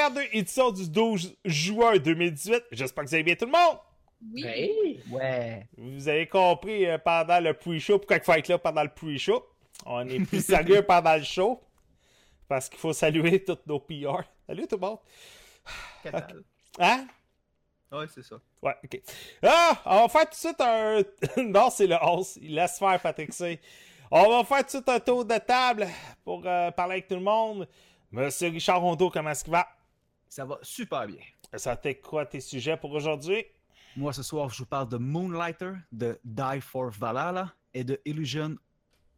Alpha 2, édition du 12 juin 2018. J'espère que vous allez bien tout le monde. Oui. Hey! Ouais. Vous avez compris euh, pendant le pre-show pourquoi il faut être là pendant le pre-show? On est plus sérieux pendant le show. Parce qu'il faut saluer tous nos PR. Salut tout le monde. Catal. Hein? Ouais, c'est ça. Ouais, ok. Ah! On va faire tout de suite un. non, c'est le 11. Il laisse faire Patrick C. On va faire tout de suite un tour de table pour euh, parler avec tout le monde. Monsieur Richard Rondeau, comment est-ce qu'il va? Ça va super bien. Ça t'est quoi tes sujets pour aujourd'hui? Moi, ce soir, je vous parle de Moonlighter, de Die for Valhalla et de Illusion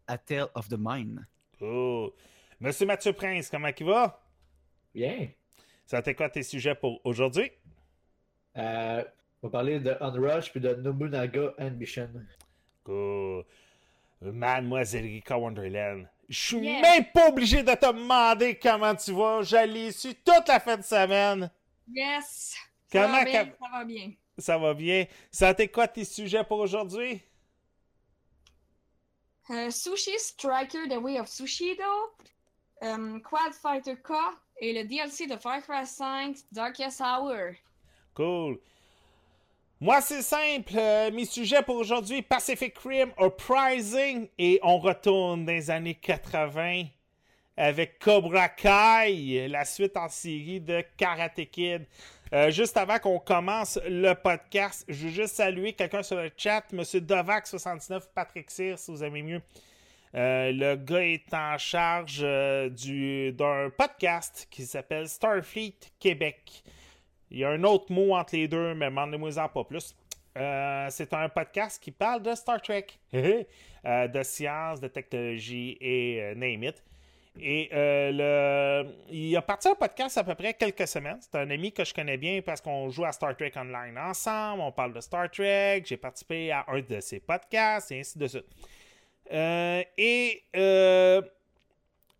A Tale of the Mind. Cool. Monsieur Mathieu Prince, comment il va? Bien. Ça t'est quoi tes sujets pour aujourd'hui? Euh, on va parler de Unrush puis de Nobunaga Ambition. Cool. Mademoiselle Rika Wonderland. Je suis même pas obligé de te demander comment tu vas. Je l'ai su toute la fin de semaine. Yes. Comment ça va bien, ça va bien. Ça va bien. Ça t'est quoi tes sujets pour aujourd'hui? Euh, Sushi Striker The Way of Sushido, euh, Quad Fighter K et le DLC de Far Cry 5 Darkest Hour. Cool. Moi, c'est simple. Euh, mes sujets pour aujourd'hui, Pacific Rim, Uprising, et on retourne dans les années 80 avec Cobra Kai, la suite en série de Karate Kid. Euh, juste avant qu'on commence le podcast, je veux juste saluer quelqu'un sur le chat, Monsieur Dovac79, Patrick Cyr, si vous aimez mieux. Euh, le gars est en charge du- d'un podcast qui s'appelle Starfleet Québec. Il y a un autre mot entre les deux, mais demandez-moi-en pas plus. Euh, c'est un podcast qui parle de Star Trek, euh, de science, de technologie et euh, name it. Et euh, le... il a parti un podcast à peu près quelques semaines. C'est un ami que je connais bien parce qu'on joue à Star Trek Online ensemble. On parle de Star Trek. J'ai participé à un de ses podcasts et ainsi de suite. Et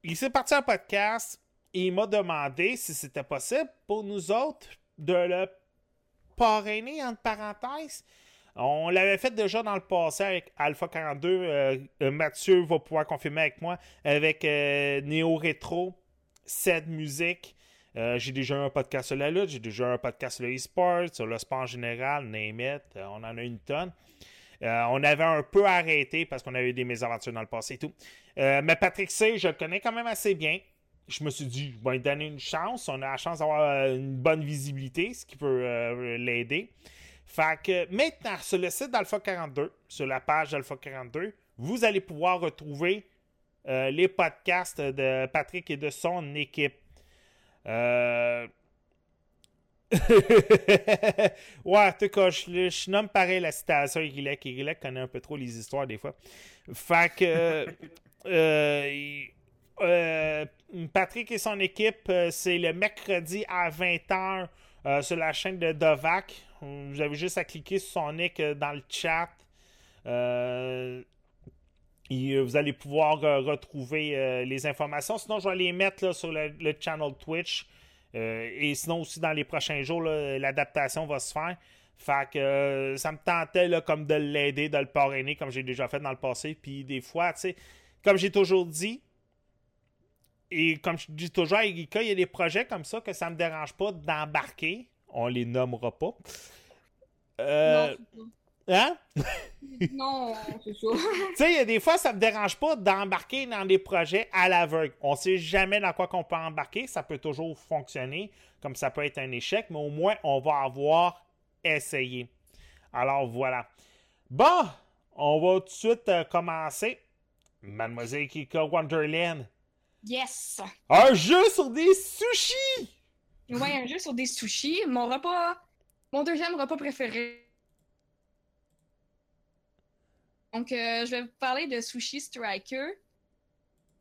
il s'est parti un podcast et il m'a demandé si c'était possible pour nous autres de le parrainer, entre parenthèses. On l'avait fait déjà dans le passé avec Alpha 42. euh, euh, Mathieu va pouvoir confirmer avec moi. Avec euh, Néo Rétro, cette musique. J'ai déjà un podcast sur la lutte, j'ai déjà un podcast sur le e-sport, sur le sport en général, name it. On en a une tonne. On avait un peu arrêté parce qu'on avait eu des mésaventures dans le passé et tout. Mais Patrick C, je le connais quand même assez bien. Je me suis dit, je vais lui donner une chance. On a la chance d'avoir euh, une bonne visibilité, ce qui peut euh, l'aider. Fait que maintenant, sur le site d'Alpha 42, sur la page d'Alpha 42, vous allez pouvoir retrouver euh, les podcasts de Patrick et de son équipe. Euh... ouais, en tout cas, je, je nomme pareil la citation Irilek. Irilek connaît un peu trop les histoires des fois. Fait que. euh, euh, Patrick et son équipe, euh, c'est le mercredi à 20h euh, sur la chaîne de Dovac. Vous avez juste à cliquer sur son nick dans le chat. Et, vous allez pouvoir retrouver les informations. Sinon, je vais les mettre sur le, channel Twitch. Et sinon, aussi dans les prochains jours, l'adaptation va se faire. Fait que ça me tentait là, comme de l'aider, de le parrainer, comme j'ai déjà fait dans le passé. Puis des fois, tu sais, comme j'ai toujours dit, et comme je dis toujours à Erika, il y a des projets comme ça que ça me dérange pas d'embarquer. On les nommera pas. Euh, hein? Non, c'est ça. Tu sais, il y a des fois, ça me dérange pas d'embarquer dans des projets à l'aveugle. On sait jamais dans quoi qu'on peut embarquer. Ça peut toujours fonctionner, comme ça peut être un échec, mais au moins, on va avoir essayé. Alors, voilà. Bon, on va tout de suite euh, commencer. Mademoiselle Kika Wonderland. Yes. Un jeu sur des sushis! Ouais, un jeu sur des sushis. Mon repas. Mon deuxième repas préféré. Donc, euh, je vais vous parler de Sushi Striker.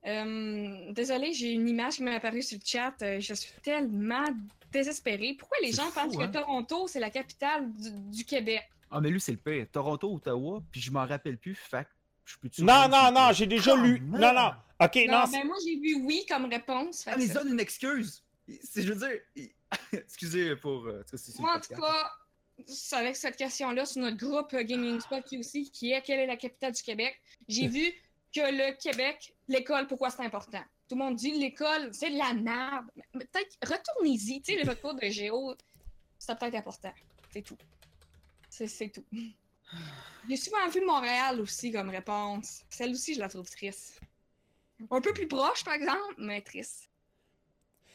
Euh, désolée, j'ai une image qui m'est apparue sur le chat. Euh, je suis tellement désespérée. Pourquoi les gens fou, pensent hein? que Toronto, c'est la capitale du, du Québec? Ah, mais lui, c'est le pire. Toronto, Ottawa, puis je m'en rappelle plus. Fait que je. Non, non, non, j'ai déjà lu. Non, on! non. Ok, non. Non, ben moi, j'ai vu oui comme réponse. Ah, mais ça- donne une excuse. C'est, je veux dire. Excusez pour. euh, le Moi, en tout cas, c'est avec cette question-là sur notre groupe euh, Gaming Spot qui aussi, qui est quelle est la capitale du Québec, j'ai vu que le Québec, l'école, pourquoi c'est important? Tout le monde dit l'école, c'est de la merde. Peut-être retournez-y. Tu sais, votre cours de géo, c'est peut-être important. C'est tout. C'est c'est tout. J'ai souvent vu Montréal aussi comme réponse. Celle aussi, je la trouve triste. Un peu plus proche, par exemple, mais triste.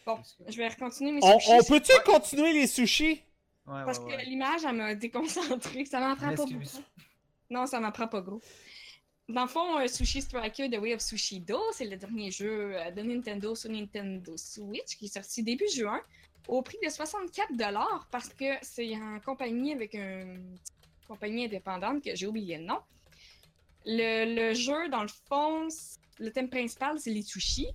Bon, je vais continuer mes On, sushis. on peut-tu continuer les sushis? Ouais, Parce ouais, ouais. que l'image, elle m'a déconcentrée. Ça m'en prend pas beaucoup. Non, ça m'en prend pas gros. Dans le fond, euh, Sushi Striker The Way of Sushido, c'est le dernier jeu euh, de Nintendo sur Nintendo Switch qui est sorti début juin au prix de 64$ parce que c'est en compagnie avec une compagnie indépendante que j'ai oublié le nom. Le, jeu, dans le fond, le thème principal, c'est les sushis.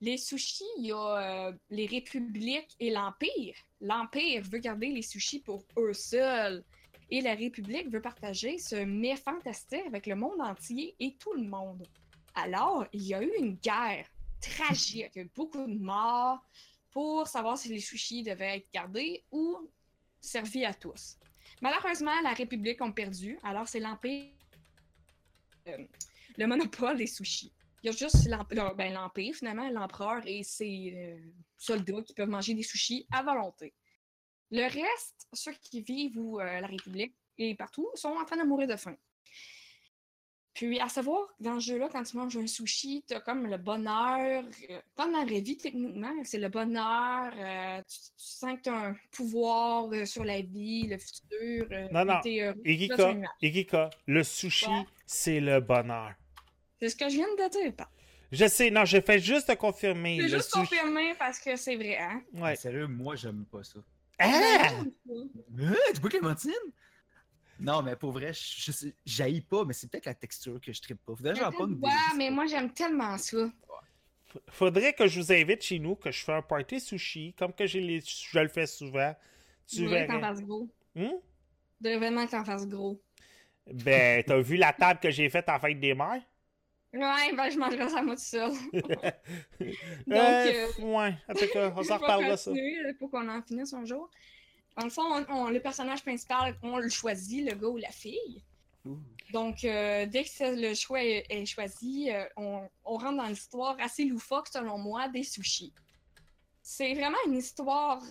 Les sushis, il y a euh, les républiques et l'Empire. L'Empire veut garder les sushis pour eux seuls. Et la République veut partager ce mets fantastique avec le monde entier et tout le monde. Alors, il y a eu une guerre tragique, beaucoup de morts pour savoir si les sushis devaient être gardés ou servis à tous. Malheureusement, la République ont perdu, alors c'est l'Empire, euh, le monopole des sushis. Il y a juste ben, l'Empire, finalement, l'empereur et ses euh, soldats qui peuvent manger des sushis à volonté. Le reste, ceux qui vivent où euh, la République et partout, sont en train de mourir de faim. Puis, à savoir, dans ce jeu-là, quand tu manges un sushi, t'as comme le bonheur, euh, comme dans la vraie vie, techniquement, c'est le bonheur, euh, tu, tu sens que t'as un pouvoir euh, sur la vie, le futur. euh, Non, non. Igika. Igika, le sushi, Ouais. c'est le bonheur. C'est ce que je viens de dire, Pat. Je sais, non, je fais juste te confirmer. C'est juste sushi- confirmé parce que c'est vrai, hein? Ouais. Sérieux, moi, j'aime pas ça. Ah! Euh, tu bois Clémentine? Non, mais pour vrai, je, je j'haïs pas, mais c'est peut-être la texture que je trippe pas. Faudrait que j'en des- Ouais, mais moi, j'aime tellement ça. Faudrait que je vous invite chez nous, que je fais un party sushi, comme que j'ai les... je le fais souvent. Tu voudrais que t'en fasses gros. Hum? Je vraiment que t'en fasses gros. Ben, t'as vu la table que j'ai faite en fête des mères? Ouais, ben, je mangerai ça moi tout seul. Donc, Euh, euh, ouais, en tout cas, on s'en reparlera ça. pour qu'on en finisse un jour. Dans le fond, on- on- le personnage principal, on le choisit, le gars ou la fille. Ouh. Donc, euh, dès que le choix est, est choisi, euh, on, on rentre dans l'histoire assez loufoque, selon moi, des sushis. C'est vraiment une histoire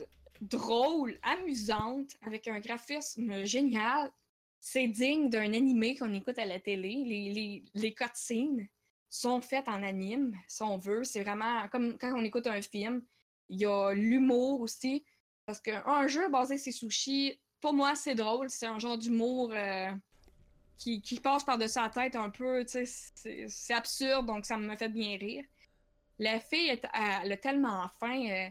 drôle, amusante, avec un graphisme génial. C'est digne d'un animé qu'on écoute à la télé. Les, les, les cutscenes sont faites en anime, si on veut. C'est vraiment comme quand on écoute un film. Il y a l'humour aussi. Parce qu'un jeu basé sur sushis, pour moi, c'est drôle. C'est un genre d'humour euh, qui, passe par-dessus la tête un peu. C'est absurde, donc ça me fait bien rire. La fille, elle a tellement faim, euh,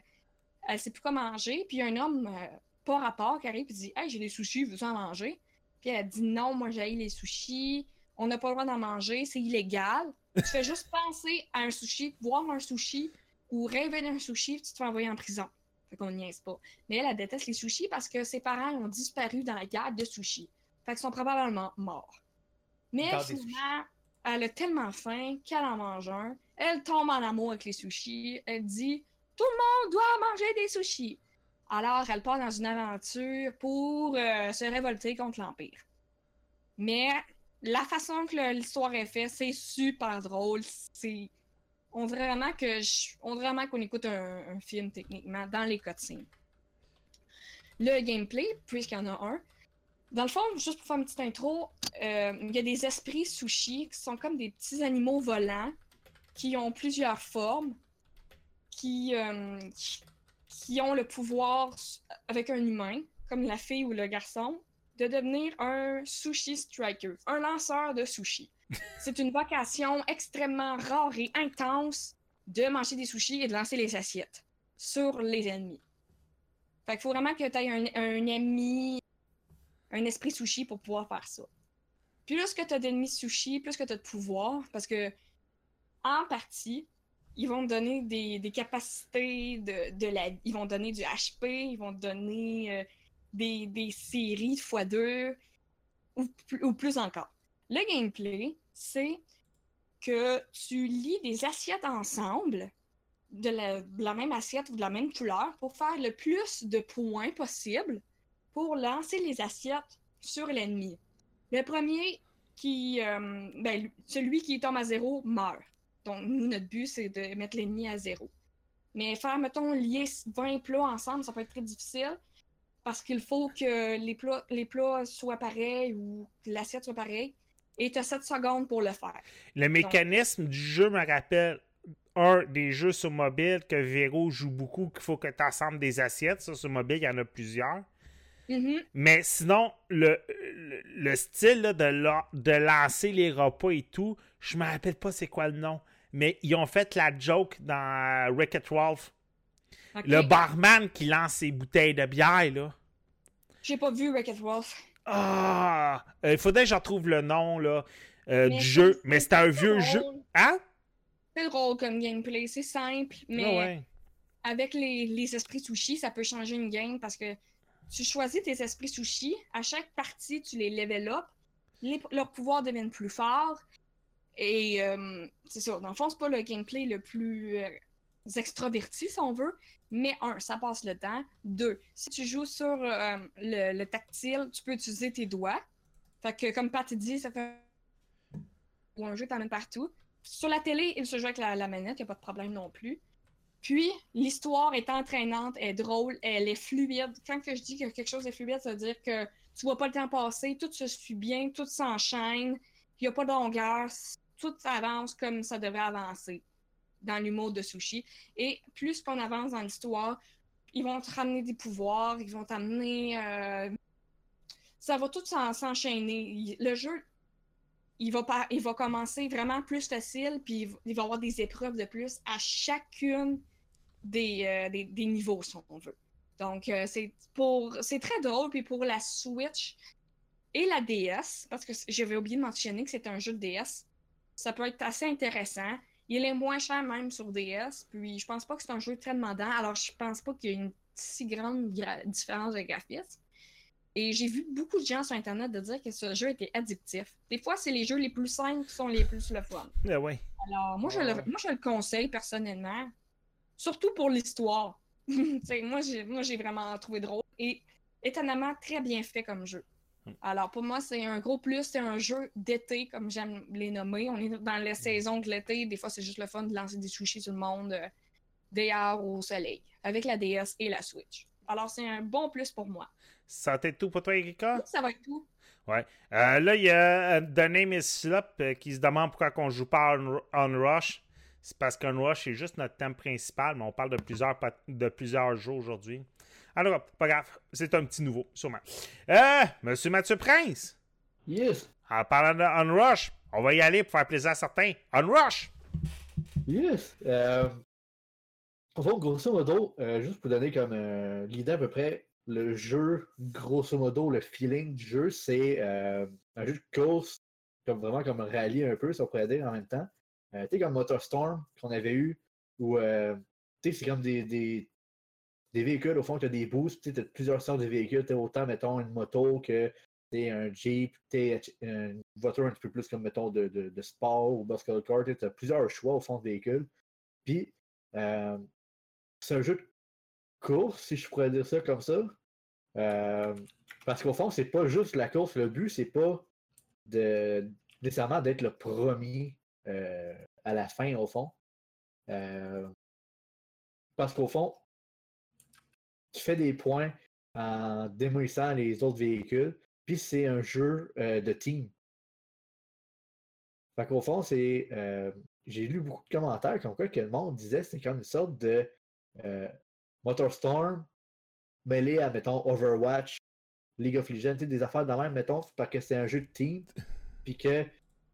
elle sait plus quoi manger. Puis un homme, euh, pas rapport, qui arrive et dit Hey, j'ai des sushis, veux-tu en manger Puis elle dit Non, moi, j'ai les sushis. On n'a pas le droit d'en manger, c'est illégal. Tu fais juste penser à un sushi, voir un sushi ou rêver d'un sushi, puis tu te fais envoyer en prison. Fait qu'on niaise pas. Mais elle, elle déteste les sushis parce que ses parents ont disparu dans la guerre de sushis. Fait qu'ils sont probablement morts. Mais finalement, elle a tellement faim qu'elle en mange un. Elle tombe en amour avec les sushis. Elle dit Tout le monde doit manger des sushis. Alors, elle part dans une aventure pour euh, se révolter contre l'Empire. Mais la façon que l'histoire est faite, c'est super drôle. C'est. On dirait vraiment que on vraiment qu'on écoute un, film techniquement dans les cutscenes. Le gameplay, puisqu'il y en a un. Dans le fond, juste pour faire une petite intro, euh, il y a des esprits sushis qui sont comme des petits animaux volants qui ont plusieurs formes, qui, euh, qui, qui ont le pouvoir, avec un humain, comme la fille ou le garçon, de devenir un sushi striker, un lanceur de sushi. C'est une vocation extrêmement rare et intense de manger des sushis et de lancer les assiettes sur les ennemis. Fait qu'il faut vraiment que tu aies un, un ami, un esprit sushi pour pouvoir faire ça. Plus que tu as d'ennemis sushi, plus que tu as de pouvoir, parce que en partie, ils vont te donner des, des capacités de, de la. Ils vont te donner du HP, ils vont te donner euh, des, des séries de x2 ou, ou plus encore. Le gameplay, c'est que tu lis des assiettes ensemble, de la, même assiette ou de la même couleur, pour faire le plus de points possible pour lancer les assiettes sur l'ennemi. Le premier qui. euh, ben, celui qui tombe à zéro meurt. Donc, notre but, c'est de mettre l'ennemi à zéro. Mais faire, mettons, lier 20 plats ensemble, ça peut être très difficile parce qu'il faut que les plats, les plats soient pareils ou que l'assiette soit pareille. Et tu as 7 secondes pour le faire. Le mécanisme du jeu me rappelle un des jeux sur mobile que Véro joue beaucoup, qu'il faut que tu assembles des assiettes. Ça, sur mobile, il y en a plusieurs. Mhm. Mais sinon, le, le, le style là, de, la- de lancer les repas et tout, je me rappelle pas c'est quoi le nom. Mais ils ont fait la joke dans Wreck-It Ralph. Le barman qui lance ses bouteilles de bière, là. J'ai pas vu Wreck-It Ralph. Ah! Euh, Il faudrait que je retrouve le nom, là, euh, du jeu. Mais c'était un vieux drôle. jeu. Hein? C'est drôle comme gameplay, c'est simple, mais ouais. avec les, les esprits sushi, ça peut changer une game parce que tu choisis tes esprits sushi, à chaque partie, tu les level up, les- leurs pouvoirs deviennent plus forts, et euh, c'est ça. Dans le fond, c'est pas le gameplay le plus euh, extraverti, si on veut, mais un, ça passe le temps. Deux, si tu joues sur euh, le, le tactile, tu peux utiliser tes doigts. Fait que, comme Pat dit, ça fait un jeu t'emmène partout. Sur la télé, il se joue avec la, manette, il a pas de problème non plus. Puis, l'histoire est entraînante, elle est drôle, elle est fluide. Quand que je dis que quelque chose est fluide, ça veut dire que tu vois pas le temps passer, tout se suit bien, tout s'enchaîne, il n'y a pas de longueur, tout avance comme ça devrait avancer dans l'humour de sushi. Et plus qu'on avance dans l'histoire, ils vont te ramener des pouvoirs, ils vont t'amener... euh, Ça va tout s'en- s'enchaîner. Le jeu, il va, commencer vraiment plus facile, puis il va- y avoir des épreuves de plus à chacune des, euh, niveaux, si on veut. Donc, euh, c'est pour c'est très drôle. Puis pour la Switch et la DS, parce que j'avais oublié de mentionner que c'est un jeu de DS, ça peut être assez intéressant. Il est moins cher même sur DS, puis je pense pas que c'est un jeu très demandant, alors je pense pas qu'il y ait une si grande gra- différence de graphisme. Et j'ai vu beaucoup de gens sur Internet de dire que ce jeu était addictif. Des fois, c'est les jeux les plus simples qui sont les plus le fun. Ah ouais. Alors, moi, je, le, Ouais. moi, je le conseille personnellement, surtout pour l'histoire. J'ai, moi, j'ai vraiment trouvé drôle et étonnamment très bien fait comme jeu. Mm. Alors, pour moi, c'est un gros plus. C'est un jeu d'été, comme j'aime les nommer. On est dans la saison de l'été. Des fois, c'est juste le fun de lancer des sushis sur le monde euh, dehors au soleil, avec la DS et la Switch. Alors, c'est un bon plus pour moi. Ça t'est tout pour toi, Erika? Ça va être tout. Euh, là, il y a euh, The Name is Slop euh, qui se demande pourquoi on joue pas on, Rush. C'est parce qu'un Rush, c'est juste notre thème principal, mais on parle de plusieurs, de plusieurs jeux aujourd'hui. Alors, pas grave, c'est un petit nouveau, sûrement. Euh, Monsieur Mathieu Prince, Yes! en parlant de On Rush, on va y aller pour faire plaisir à certains. On Rush! Yes! Euh, en fait, grosso modo, euh, juste pour donner comme euh, l'idée à peu près, le jeu, grosso modo, le feeling du jeu, c'est euh, un jeu de course, comme vraiment comme un rallye un peu, si on pourrait dire en même temps. Tu sais, comme Motorstorm qu'on avait eu, où tu sais, c'est comme des, des, des véhicules, au fond, tu as des boosts, tu as plusieurs sortes de véhicules, tu autant, mettons, une moto que t'sais, un Jeep, t'sais, une voiture un petit peu plus comme, mettons, de, de, sport ou muscle car, tu as plusieurs choix au fond de véhicules. Puis, euh, c'est un jeu de course, si je pourrais dire ça comme ça. Euh, parce qu'au fond, c'est pas juste la course. Le but, c'est pas de nécessairement d'être le premier euh, à la fin, au fond. Parce qu'au fond, tu fais des points en démolissant les autres véhicules. Puis c'est un jeu euh, de team. Fait qu'au fond, c'est. euh, j'ai lu beaucoup de commentaires comme quoi que le monde disait que c'est comme une sorte de euh, Motorstorm mêlé à, mettons, Overwatch, League of Legends, des affaires de même, mettons, parce que c'est un jeu de team. Puis que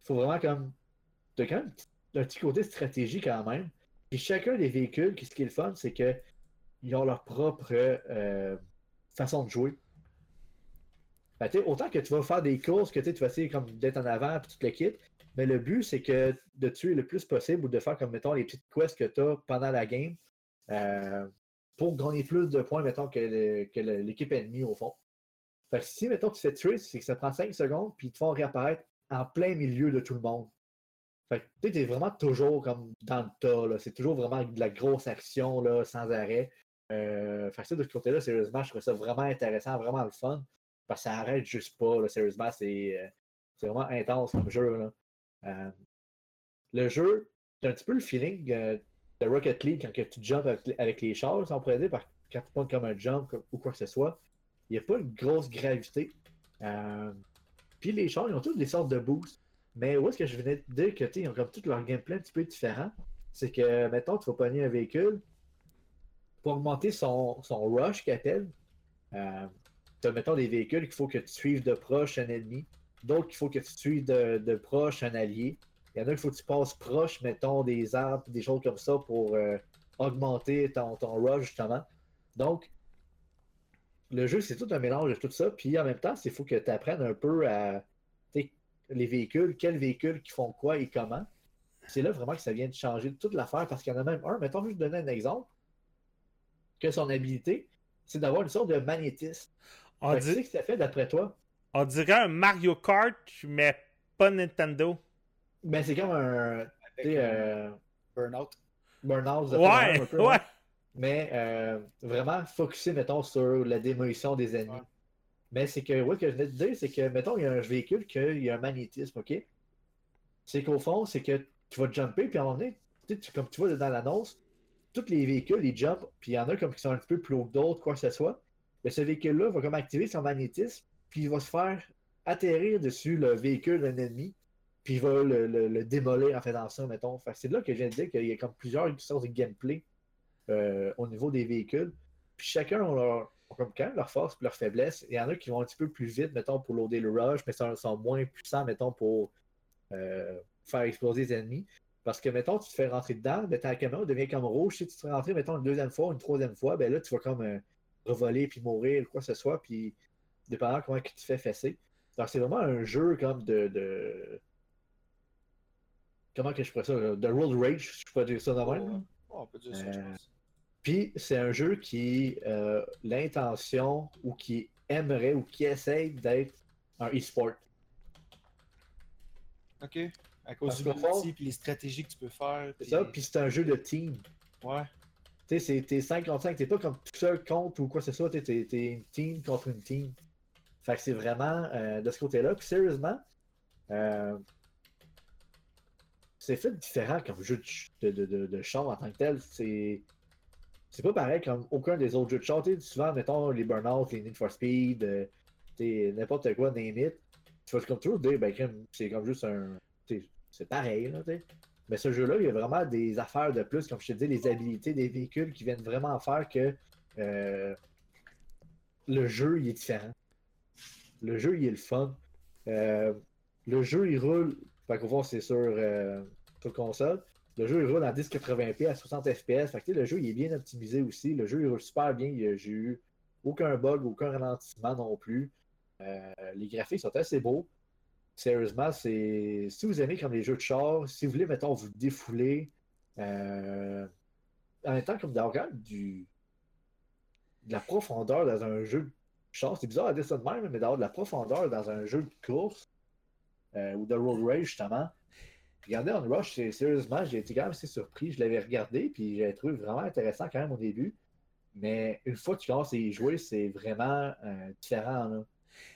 faut vraiment comme. T'as quand même un petit- un petit côté stratégie quand même. Puis chacun des véhicules, ce qui est le fun, c'est que ils ont leur propre euh, façon de jouer. Sais, autant que tu vas faire des courses, que tu vas essayer comme d'être en avant puis tu te le. Mais le but, c'est que de tuer le plus possible ou de faire comme, mettons, les petites quests que tu as pendant la game euh, pour gagner plus de points, mettons, que, que l'équipe ennemie, au fond. Si, mettons, tu fais tuer, c'est que ça prend 5 secondes, puis ils te font réapparaître en plein milieu de tout le monde. Tu t'es vraiment toujours comme dans le tas. C'est toujours vraiment de la grosse action, là, sans arrêt. Euh, ça, de ce côté-là, sérieusement, je trouve ça vraiment intéressant, vraiment le fun. Parce que ça arrête juste pas, là. Sérieusement, c'est, c'est vraiment intense comme jeu, là. Euh, le jeu, t'as un petit peu le feeling euh, de Rocket League quand tu jumps avec, les chars, si on pourrait dire, par- quand tu montes comme un jump ou quoi que ce soit. Il n'y a pas une grosse gravité. Euh, Puis les chars, ils ont tous des sortes de boosts. Mais où est-ce que je venais de dire que, ils ont comme tout leur gameplay un petit peu différent? C'est que, mettons, tu vas pogner un véhicule. Pour augmenter son, son rush qu'il appelle, euh, tu as, mettons, des véhicules qu'il faut que tu suives de proche un ennemi. D'autres qu'il faut que tu suives de, de proche un allié. Il y en a qu'il faut que tu passes proche, mettons, des arbres, des choses comme ça pour euh, augmenter ton, ton rush, justement. Donc, le jeu, c'est tout un mélange de tout ça. Puis en même temps, il faut que tu apprennes un peu à les véhicules, quels véhicules qui font quoi et comment. C'est là vraiment que ça vient de changer toute l'affaire parce qu'il y en a même un. Mettons, je vais te donner un exemple. Que son habilité, c'est d'avoir une sorte de magnétisme. On, dit- que ça fait d'après toi? on dirait un Mario Kart, mais pas Nintendo. Ben, c'est comme un. Tu sais, euh, Burnout. Burnout. ça Ouais, un peu, ouais. mais euh, vraiment focusé, mettons, sur la démolition des ennemis. Ouais. Mais c'est que, ouais, ce que je venais de dire, c'est que, mettons, il y a un véhicule qu'il y a un magnétisme, OK? C'est qu'au fond, c'est que tu vas jumper, puis à un moment donné, tu sais, tu- comme tu vois dans l'annonce, tous les véhicules, ils jumpent, puis il y en a comme qui sont un petit peu plus hauts que d'autres, quoi que ce soit. Mais ce véhicule-là va comme activer son magnétisme, puis il va se faire atterrir dessus le véhicule d'un ennemi, puis il va le, le- démolir en faisant ça, mettons. Fait c'est là que je viens de dire qu'il y a comme plusieurs sortes de gameplay euh, au niveau des véhicules. Puis chacun a leur, comme quand même leur force et leur faiblesse. Il y en a qui vont un petit peu plus vite, mettons, pour loader le rush, mais sont, sont moins puissants, mettons, pour euh, faire exploser les ennemis. Parce que, mettons, tu te fais rentrer dedans, ben, ta caméra devient comme rouge. Si tu te fais rentrer, mettons, une deuxième fois, une troisième fois, ben là, tu vas comme euh, revoler puis mourir, quoi que ce soit, puis dépendant comment tu te fais fesser. Donc, c'est vraiment un jeu comme de. de... Comment que je pourrais ça? là? De road rage, je pourrais dire ça de même. on peut dire ça, je Euh, pense. Puis c'est un jeu qui euh, l'intention ou qui aimerait ou qui essaye d'être un e-sport. Ok. À cause Parce du multi puis les stratégies que tu peux faire. C'est ça, puis c'est un jeu de team. Ouais. Tu sais, c'est- t'es 5 contre 5, t'es pas comme tout seul contre ou quoi que ce soit, t'es, une team contre une team. Fait que c'est vraiment euh, de ce côté-là. Puis sérieusement, euh, c'est fait différent comme jeu de, de, de, de, de char en tant que tel. C'est. C'est pas pareil comme aucun des autres jeux de char. Tu sais, souvent, mettons les Burnout, les Need for Speed, euh, n'importe quoi, name it. Tu vas comme toujours dire, ben, c'est comme juste un. C'est pareil. Mais ce jeu-là, il y a vraiment des affaires de plus, comme je te dis, les habilités des véhicules qui viennent vraiment faire que euh, le jeu, il est différent. Le jeu, il est le fun. Euh, le jeu, il roule. Fait qu'au fond, c'est sur, euh, sur console. Le jeu, il roule en 1080p à 60 fps. Le jeu, il est bien optimisé aussi. Le jeu, il roule super bien. J'ai eu aucun bug, aucun ralentissement non plus. Euh, les graphiques sont assez beaux. Sérieusement, c'est. Si vous aimez comme les jeux de char, si vous voulez, mettons, vous défouler, euh, en temps, comme d'avoir du. de la profondeur dans un jeu de char, c'est bizarre à dire ça de même, mais d'avoir de la profondeur dans un jeu de course euh, ou de road rage, justement. Regardez On Rush, sérieusement, j'ai été quand même assez surpris. Je l'avais regardé, puis j'avais trouvé vraiment intéressant quand même au début. Mais une fois que tu commences à y jouer, c'est vraiment euh, différent. Là.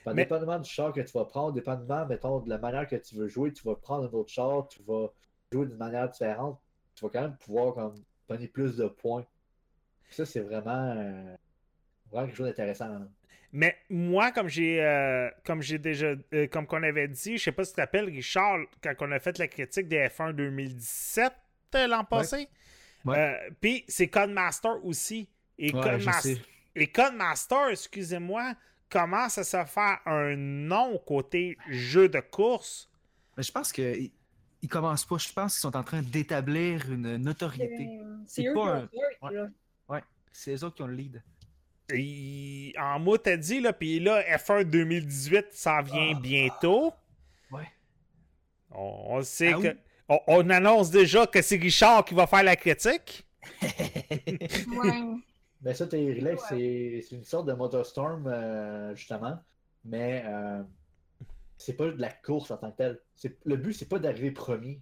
Mais- Dépendamment du char que tu vas prendre, dépendamment, mettons, de la manière que tu veux jouer, tu vas prendre un autre char, tu vas jouer d'une manière différente, tu vas quand même pouvoir comme, donner plus de points. Ça, c'est vraiment, euh, vraiment quelque chose d'intéressant. là. Mais moi, comme j'ai euh, comme j'ai déjà euh, comme qu'on avait dit, je sais pas si tu te rappelles, Richard, quand on a fait la critique des F1 2017 euh, l'an passé? Ouais. euh, Puis c'est Codemaster aussi. Et, Ouais, Codemaster, et Codemaster, excusez-moi, commence à se faire un nom côté jeu de course. Mais je pense qu'ils ils commencent pas. Je pense qu'ils sont en train d'établir une notoriété. Euh, C'est C'est eux qui ont un- le Ouais. c'est eux autres qui ont le lead. Et en mot, t'as dit, là, puis là, F1 2018 s'en vient Ah. bientôt. Ouais. On, on sait Ah que. oui. On, on annonce déjà que c'est Richard qui va faire la critique. Ouais. Mais ça, tes relays, c'est c'est une sorte de Motorstorm, euh, justement. Mais euh, c'est pas de la course en tant que telle. Le but, c'est pas d'arriver premier.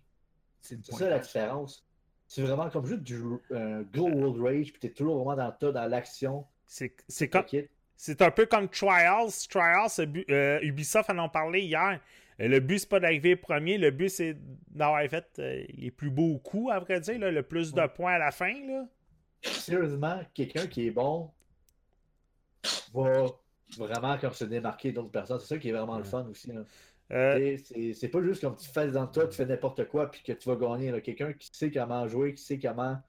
C'est ça la différence. C'est vraiment comme juste du euh, gros World Rage, puis t'es toujours vraiment dans le tas, dans l'action. C'est comme- c'est un peu comme Trials. Trials, euh, Ubisoft en ont parlé hier. Euh, Le but, c'est pas d'arriver premier. Le but, c'est d'avoir fait les plus beaux coups, à vrai dire. là, le plus de points à la fin. Là. Sérieusement, quelqu'un qui est bon va vraiment comme se démarquer d'autres personnes. C'est ça qui est vraiment le fun aussi. là. Euh, C'est pas juste comme tu fais dans toi, tu fais n'importe quoi puis que tu vas gagner. Quelqu'un qui sait comment jouer, qui sait comment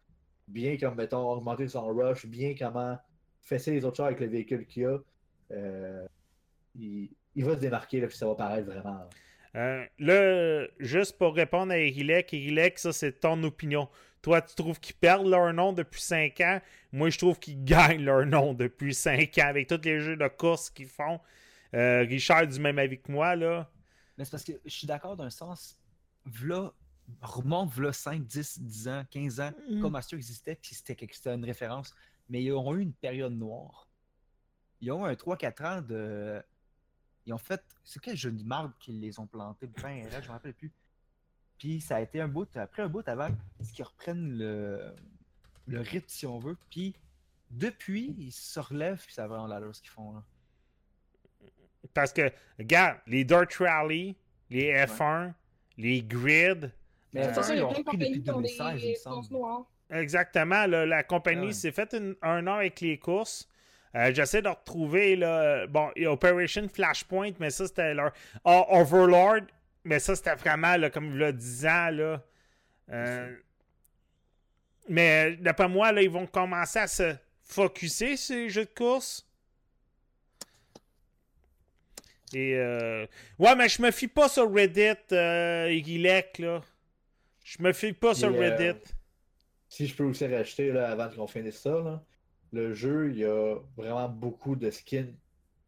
bien, comme mettons, augmenter son rush, bien comment fesser les autres choses avec le véhicule qu'il a, euh, il, il va se démarquer là, puis ça va paraître vraiment. là. Euh, là, juste pour répondre à Erilek, Erilek, ça c'est ton opinion. Toi, tu trouves qu'ils perdent leur nom depuis 5 ans? Moi, je trouve qu'ils gagnent leur nom depuis 5 ans avec tous les jeux de course qu'ils font. Euh, Richard est du même avis que moi, là. Mais c'est parce que je suis d'accord d'un sens. V'là, remonte v'là 5, 10, 10 ans, 15 ans, Mm. comme Master existait, puis c'était quelque- c'était une référence. Mais ils ont eu une période noire. Ils ont eu un 3-4 ans de. Ils ont fait. C'est quel jeu de marde qu'ils les ont plantés? Ben, raide, je ne me rappelle plus. Puis ça a été un bout, après un bout avant qu'ils reprennent le, le rythme, si on veut. Puis depuis, ils se relèvent, puis ça va vraiment l'allure ce qu'ils font. Là. Parce que, regarde, les Dirt Rally, les F1, les Grid, Mais De toute façon, il y ils a ont plein de repris depuis compagnies qui ont 2016, il me des semble. courses noires. Exactement, là, la compagnie Ah ouais. s'est fait une- un an avec les courses. Euh, J'essaie de retrouver, là, bon, Operation Flashpoint, mais ça, c'était leur... Ah, Overlord, mais ça, c'était vraiment, là, comme il y a 10 ans, là. Euh, mais euh, d'après moi, là, ils vont commencer à se focuser sur les jeux de course. Et, euh... ouais, mais je me fie pas sur Reddit, euh, là. Je me fie pas sur Et, euh, Reddit. Si je peux aussi rajouter là, avant qu'on finisse ça, là, le jeu, il y a vraiment beaucoup de skins.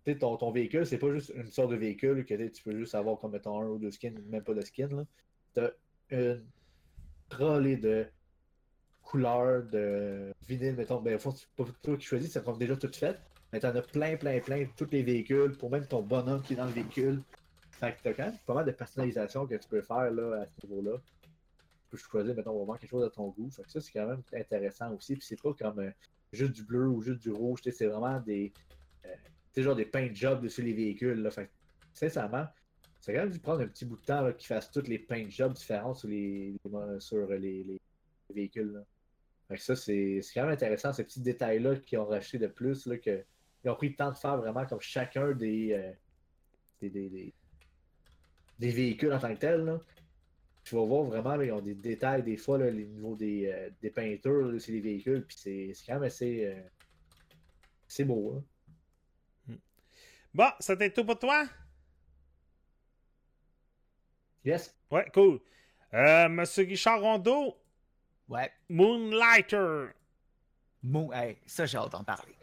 Tu sais, ton, ton véhicule, c'est pas juste une sorte de véhicule que tu peux juste avoir comme mettons un ou deux skins, même pas de skins. Tu as une trolley de couleurs, de vinyle, mettons. Ben, au fond, c'est pas toi qui choisis, c'est comme déjà tout fait. Mais t'en as plein, plein, plein, tous les véhicules, pour même ton bonhomme qui est dans le véhicule. Fait que t'as quand même pas mal de personnalisation que tu peux faire là, à ce niveau-là tu peux choisir, mettons, vraiment quelque chose à ton goût. Fait que ça, c'est quand même intéressant aussi. Puis c'est pas comme euh, juste du bleu ou juste du rouge. C'est vraiment des. Euh, genre des paint jobs dessus les véhicules. Là. Fait sincèrement, c'est quand même dû prendre un petit bout de temps qu'ils fassent tous les paint jobs différents sur les, sur les, les- les véhicules. Là. Fait ça, c'est c'est quand même intéressant, ces petits détails-là qu'ils ont racheté de plus. Là, que, ils ont pris le temps de faire vraiment comme chacun des, euh, des, des, des- des véhicules en tant que tel. Là. Tu vas voir vraiment, là, ils ont des détails des fois, là, les niveaux des, euh, des peintures là, sur les véhicules, puis c'est c'est quand même assez, euh, assez beau. Hein. Bon, c'était tout pour toi? Yes? Ouais, cool. Euh, Monsieur Richard Rondeau, Ouais. Moonlighter. Moon... Hey, ça, j'ai hâte d'en parler.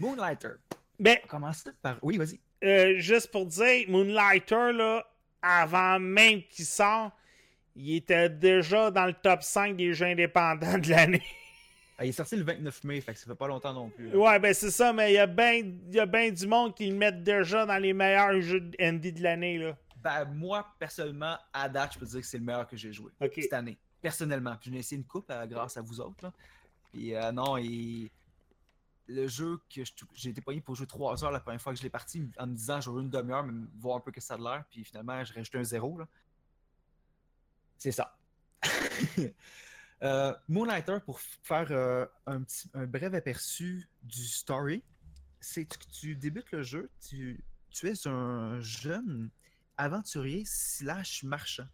Moonlighter. Ben, Commence par. Oui, vas-y. euh, juste pour dire, Moonlighter, là, avant même qu'il sorte, il était déjà dans le top 5 des jeux indépendants de l'année. Ah, il est sorti le 29 mai, fait que ça fait pas longtemps non plus. là. ouais, ben c'est ça, mais il y a bien ben du monde qui le mettent déjà dans les meilleurs jeux indie de l'année, là. Ben, moi, personnellement, à date, je peux dire que c'est le meilleur que j'ai joué cette année. Personnellement. Puis, j'en ai essayé une coupe euh, grâce à vous autres. Là. Puis, euh, non, le jeu que je- j'ai été pogné pour jouer 3 heures la première fois que je l'ai parti en me disant j'aurai une demi-heure, mais voir un peu que ça a l'air. Puis, finalement, j'ai rajouté un zéro. là. C'est ça. Euh, Moonlighter, pour faire euh, un, petit, un bref aperçu du story, c'est que tu débutes le jeu, tu, tu es un jeune aventurier slash marchand.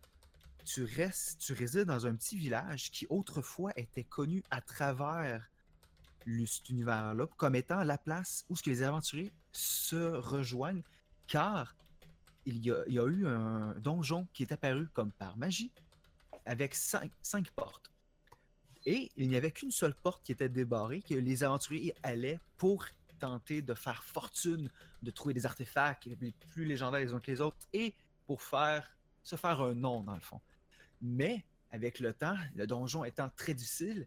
Tu restes, tu résides dans un petit village qui autrefois était connu à travers le- cet univers-là comme étant la place où ce que les aventuriers se rejoignent, car il y a, il y a eu un donjon qui est apparu comme par magie avec cinq, portes. Et il n'y avait qu'une seule porte qui était débarrée, que les aventuriers allaient pour tenter de faire fortune, de trouver des artefacts plus légendaires les uns que les autres, et pour faire se faire un nom, dans le fond. Mais, avec le temps, le donjon étant très difficile,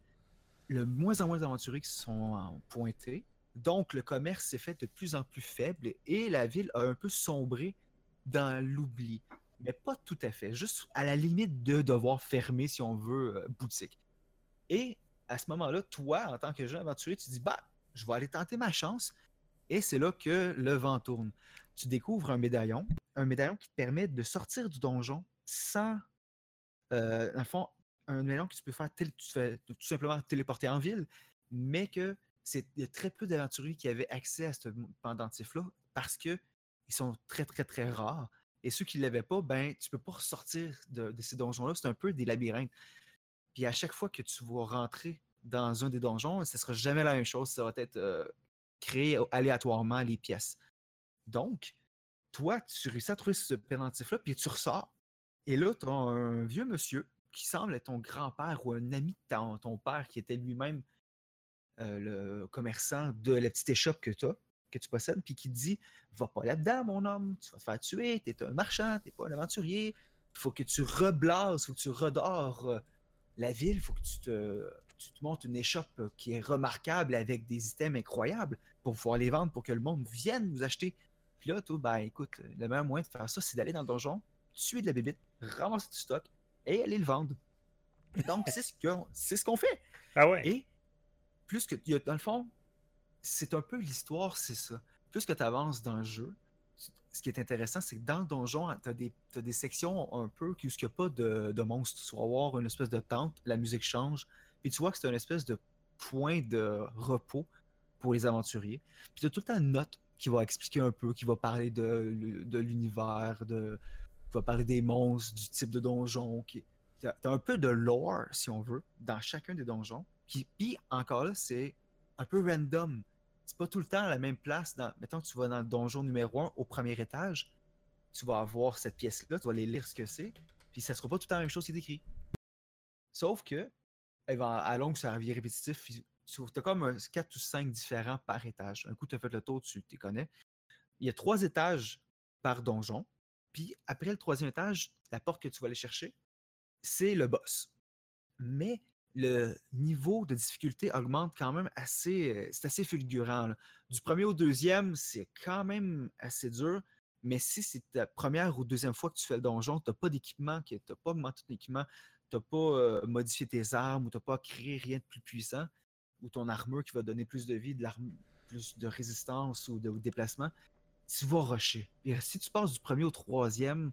le moins en moins d'aventuriers qui se sont pointés, donc le commerce s'est fait de plus en plus faible, et la ville a un peu sombré dans l'oubli. Mais pas tout à fait, juste à la limite de devoir fermer, si on veut, euh, boutique. Et à ce moment-là, toi, en tant que jeune aventurier, tu dis, bah, je vais aller tenter ma chance. Et c'est là que le vent tourne. tu découvres un médaillon, un médaillon qui te permet de sortir du donjon sans, euh, dans le fond, un médaillon que tu peux faire, tu fais tout simplement téléporter en ville, mais que c'est très peu d'aventuriers qui avaient accès à ce pendentif-là parce que ils sont très, très, très rares. Et ceux qui ne l'avaient pas, ben, tu peux pas ressortir de, ces donjons-là. C'est un peu des labyrinthes. Puis à chaque fois que tu vas rentrer dans un des donjons, ce ne sera jamais la même chose. Ça va être euh, créé aléatoirement les pièces. Donc, toi, tu réussis à trouver ce pendentif-là, puis tu ressors. Et là, tu as un vieux monsieur qui semble être ton grand-père ou un ami de ton, ton père qui était lui-même euh, le commerçant de la petite échoppe que tu as, que tu possèdes, puis qui te dit Va pas là-dedans, mon homme, tu vas te faire tuer, tu es un marchand, tu pas un aventurier, il faut que tu reblases, il faut que tu redors euh, la ville, il faut que tu te, tu te montes une échoppe qui est remarquable avec des items incroyables pour pouvoir les vendre, pour que le monde vienne nous acheter. Puis là, toi, ben écoute, le meilleur moyen de faire ça, c'est d'aller dans le donjon, tuer de la bébite, ramasser du stock et aller le vendre. Donc, c'est ce qu'on ce fait. Ah ouais. Et plus que, dans le fond, c'est un peu l'histoire, c'est ça. Plus que tu avances dans le jeu, ce qui est intéressant, c'est que dans le donjon, tu as des, sections un peu il n'y a pas de, de monstres. Tu vas avoir une espèce de tente, la musique change, puis tu vois que c'est une espèce de point de repos pour les aventuriers. Puis tu as tout le temps une note qui va expliquer un peu, qui va parler de, de l'univers, de, qui va parler des monstres, du type de donjon. Qui... Tu as, un peu de lore, si on veut, dans chacun des donjons. Qui, puis encore là, c'est un peu random. C'est pas tout le temps à la même place. Dans, mettons que tu vas dans le donjon numéro 1 au premier étage, tu vas avoir cette pièce-là, tu vas aller lire ce que c'est, puis ça sera pas tout le temps la même chose qui est écrit. Sauf que, à longue, ça devient répétitif. Tu as comme 4 ou 5 différents par étage. Un coup, tu as fait le tour, tu t'y connais. Il y a trois étages par donjon. Puis après le troisième étage, la porte que tu vas aller chercher, c'est le boss. Mais le niveau de difficulté augmente quand même assez. euh, C'est assez fulgurant. là. Du premier au deuxième, c'est quand même assez dur. Mais si c'est ta première ou deuxième fois que tu fais le donjon, tu n'as pas d'équipement, tu n'as pas augmenté ton équipement, tu n'as pas euh, modifié tes armes ou tu n'as pas créé rien de plus puissant, ou ton armure qui va donner plus de vie, de plus de résistance ou de ou de déplacement, tu vas rusher. Et si tu passes du premier au troisième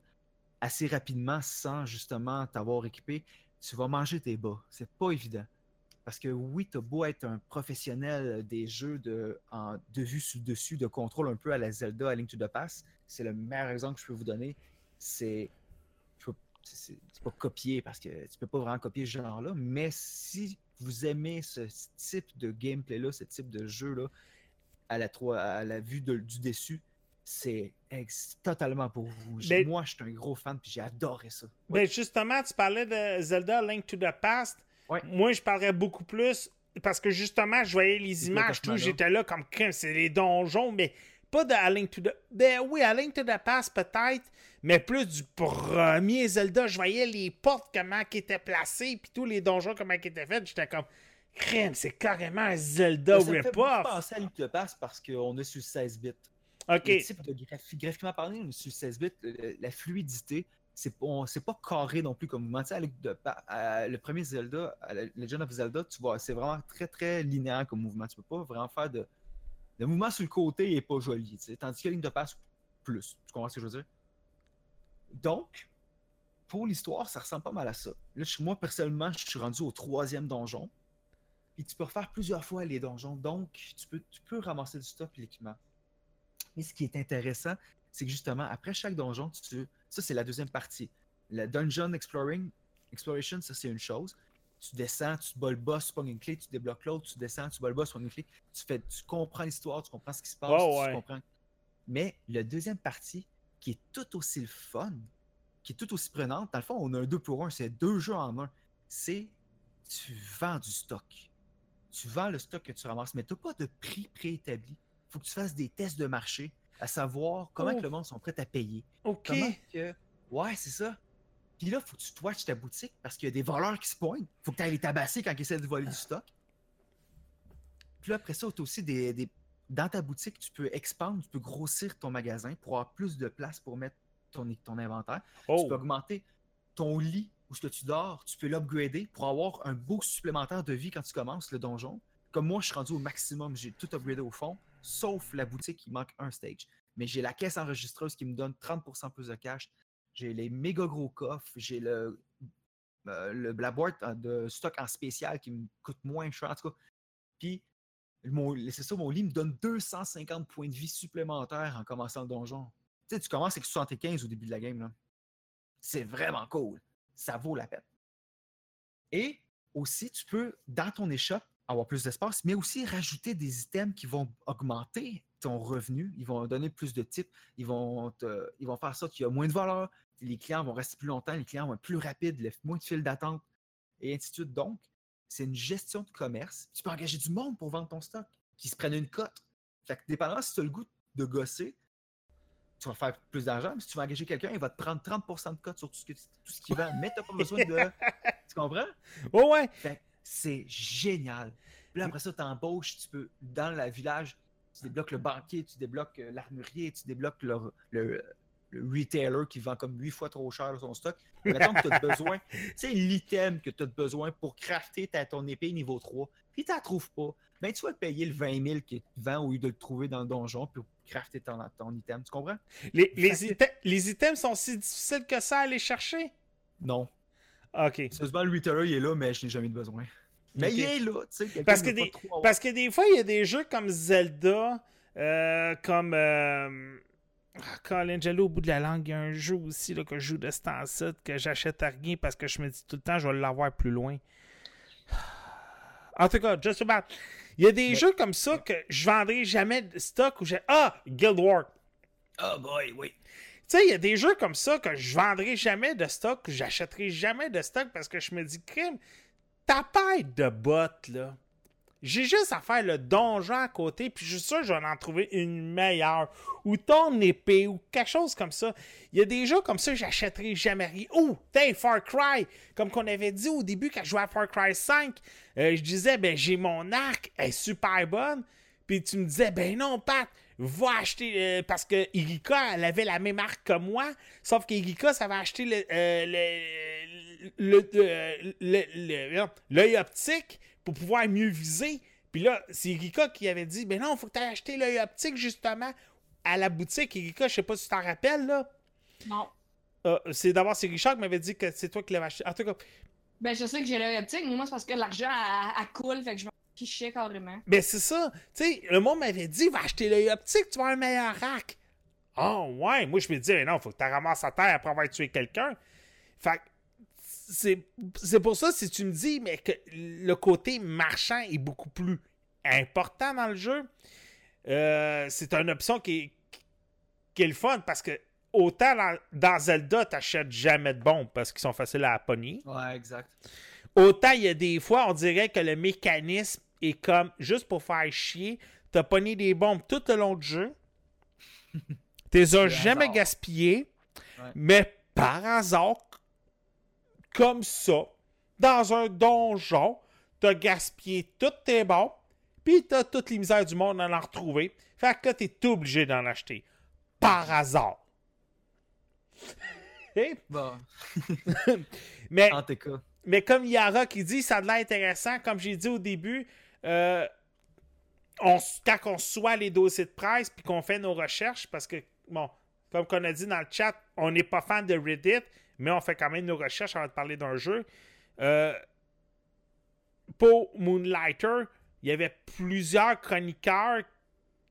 assez rapidement sans justement t'avoir équipé, tu vas manger tes bas. C'est pas évident. Parce que oui, tu as beau être un professionnel des jeux de, vue sur dessus, de contrôle un peu à la Zelda, à Link to the Past. C'est le meilleur exemple que je peux vous donner. C'est. C'est pas copier parce que tu peux pas vraiment copier ce genre-là, mais si vous aimez ce type de gameplay-là, ce type de jeu-là, à la, à la vue de- du dessus, c'est ex- totalement pour vous. Mais- Moi, je suis un gros fan puis j'ai adoré ça. Ben justement, tu parlais de Zelda Link to the Past. Ouais. Moi, je parlerais beaucoup plus parce que justement, je voyais les C'est images, tout, j'étais là comme crème, c'est les donjons, mais pas de A Link to the. Ben oui, à Link to the Past peut-être, mais plus du premier Zelda. Je voyais les portes, comment qui étaient placées, puis tous les donjons, comment ils étaient faits. J'étais comme crème, c'est carrément un Zelda rip-off. penser à Link to the Past parce qu'on est sur 16 bits. Ok. Le de graphiquement est sur 16 bits, le- la fluidité, c'est pas, carré non plus comme mouvement. Tu sais, Pa- à le premier Zelda, la Legend of Zelda, tu vois, c'est vraiment très très linéaire comme mouvement. Tu peux pas vraiment faire de. Le mouvement sur le côté est pas joli. tu sais. Tandis que Link to the Past, plus. Tu comprends ce que je veux dire? Donc, pour l'histoire, ça ressemble pas mal à ça. Là, moi, personnellement, je suis rendu au troisième donjon. Puis tu peux refaire plusieurs fois les donjons. Donc, tu peux, tu peux ramasser du stock et l'équipement. Mais ce qui est intéressant, c'est que justement, après chaque donjon, tu, ça, c'est la deuxième partie. La dungeon exploring, exploration, ça, c'est une chose. Tu descends, tu bats le boss, tu pognes une clé, tu débloques l'autre, tu descends, tu bats le boss, tu pognes une clé. Tu, fais, tu comprends l'histoire, tu comprends ce qui se passe, Ouais, tu comprends. Mais la deuxième partie, qui est tout aussi le fun, qui est tout aussi prenante, dans le fond, on a un 2 pour 1, c'est deux jeux en un. C'est tu vends du stock. Tu vends le stock que tu ramasses, mais tu n'as pas de prix préétabli. Il faut que tu fasses des tests de marché, à savoir comment Oh. que le monde sont prêts à payer. Ok. Comment que. Ouais, c'est ça. Puis là, il faut que tu watches ta boutique parce qu'il y a des voleurs qui se pointent. faut que tu ailles les tabasser quand ils essaient de voler du stock. Puis là, après ça, tu as aussi des, des- Dans ta boutique, tu peux expandre, tu peux grossir ton magasin pour avoir plus de place pour mettre ton, ton inventaire. Tu Oh. peux augmenter ton lit où ce que tu dors, tu peux l'upgrader pour avoir un beau supplémentaire de vie quand tu commences le donjon. Comme moi, je suis rendu au maximum, j'ai tout upgradé au fond. Sauf la boutique, il manque un stage. Mais j'ai la caisse enregistreuse qui me donne 30% plus de cash. J'ai les méga gros coffres. J'ai le, euh, le- en- de stock en spécial qui me coûte moins cher. En tout cas, puis c'est ça, mon lit me donne 250 points de vie supplémentaires en commençant le donjon. Tu sais, tu commences avec 75 au début de la game. C'est vraiment cool. Ça vaut la peine. Et aussi, tu peux, dans ton échoppe, avoir plus d'espace, mais aussi rajouter des items qui vont augmenter ton revenu. Ils vont donner plus de types. Ils vont, te- ils vont faire ça qu'il y a moins de valeur. Les clients vont rester plus longtemps. Les clients vont être plus rapides, le- moins de fil d'attente, et ainsi de suite. Donc, c'est une gestion de commerce. Tu peux engager du monde pour vendre ton stock, qui se prennent une cote. Fait que, dépendamment si tu as le goût de gosser, tu vas faire plus d'argent. Mais si tu vas engager quelqu'un, il va te prendre 30% de cote sur tout ce, que- tout ce qu'il vend. Mais tu n'as pas besoin de. Tu comprends? Ouais, ouais. C'est génial. Puis là, après ça, tu embauches, tu peux, dans le village, tu débloques le banquier, tu débloques euh, l'armurier, tu débloques le, le- le retailer qui vend comme 8 fois trop cher son stock. Mettons que tu as besoin, tu sais, l'item que tu as besoin pour crafter ta, ton épée niveau 3, puis tu la trouves pas. Ben, tu vas te payer le 20 000 qui vend au lieu de le trouver dans le donjon pour crafter ton, ton item. Tu comprends? Les, les, les items sont si difficiles que ça à aller chercher? Non. OK. Sérieusement, le retailer, il est là, mais je n'ai jamais eu de besoin. Mais il est là, tu sais. Parce que des- Parce que des fois, il y a des jeux comme Zelda, euh, comme. Euh... ah, Colin, au bout de la langue. Il y a un jeu aussi là, que je joue de ce temps-ci que j'achète à rien parce que je me dis tout le temps, je vais l'avoir plus loin. En tout cas, just about. Il y a des Mais- jeux comme ça que je vendrai jamais de stock ou j'ai. Ah, Guild Wars. Oh boy, oui. Tu sais, il y a des jeux comme ça que je vendrai jamais de stock, que j'achèterai jamais de stock parce que je me dis, crime, ta paille de bottes, là. J'ai juste à faire le donjon à côté, puis je suis sûr que je vais en trouver une meilleure. Ou ton épée, ou quelque chose comme ça. Il y a des jeux comme ça, j'achèterai jamais rien. Oh, t'es Far Cry. Comme qu'on avait dit au début quand je jouais à Far Cry 5, euh, je disais, ben j'ai mon arc, elle est super bonne. Puis tu me disais, ben non, Pat, va acheter. euh, parce que Irika, elle avait la même arc que moi. Sauf qu'Irika, ça va acheter le, euh, le, l'œil optique pour pouvoir mieux viser. Puis là, c'est Irika qui avait dit, ben non, faut que tu acheté l'œil optique justement à la boutique. Irika, je sais pas si tu t'en rappelles, là. Non. Euh, c'est d'abord, c'est Richard qui m'avait dit que c'est toi qui l'avais acheté. En tout cas, Ben, je sais que j'ai l'œil optique, mais moi, c'est parce que l'argent, elle, elle coule, fait que je fichais carrément. Ben, c'est ça. Tu sais, le monde m'avait dit, va acheter l'œil optique, tu vas avoir un meilleur rack. Oh, ouais. Moi, je me disais, non, faut que tu ramasses à terre après avoir tué quelqu'un. Fait que c'est, c'est pour ça, si tu me dis, mais que le côté marchand est beaucoup plus important dans le jeu, euh, c'est une option qui est, qui est le fun parce que autant dans, dans Zelda, t'achètes jamais de bombes parce qu'ils sont faciles à pogner. Ouais, exact. Autant il y a des fois, on dirait que le mécanisme est comme juste pour faire chier. T'as pogné des bombes tout le long du jeu. T'es as jamais gaspillé. Ouais. Mais par hasard, comme ça, dans un donjon, t'as gaspillé toutes tes bombes. Puis t'as toutes les misères du monde à en retrouver. Fait que là, t'es obligé d'en acheter. Par hasard. Bon, Mais en tout cas. Mais comme Yara qui dit, ça a de l'air intéressant. Comme j'ai dit au début, euh, on, quand on soit les dossiers de presse puis qu'on fait nos recherches, parce que, bon, comme qu'on a dit dans le chat, on n'est pas fan de Reddit, mais on fait quand même nos recherches avant de parler d'un jeu. Euh, pour Moonlighter, il y avait plusieurs chroniqueurs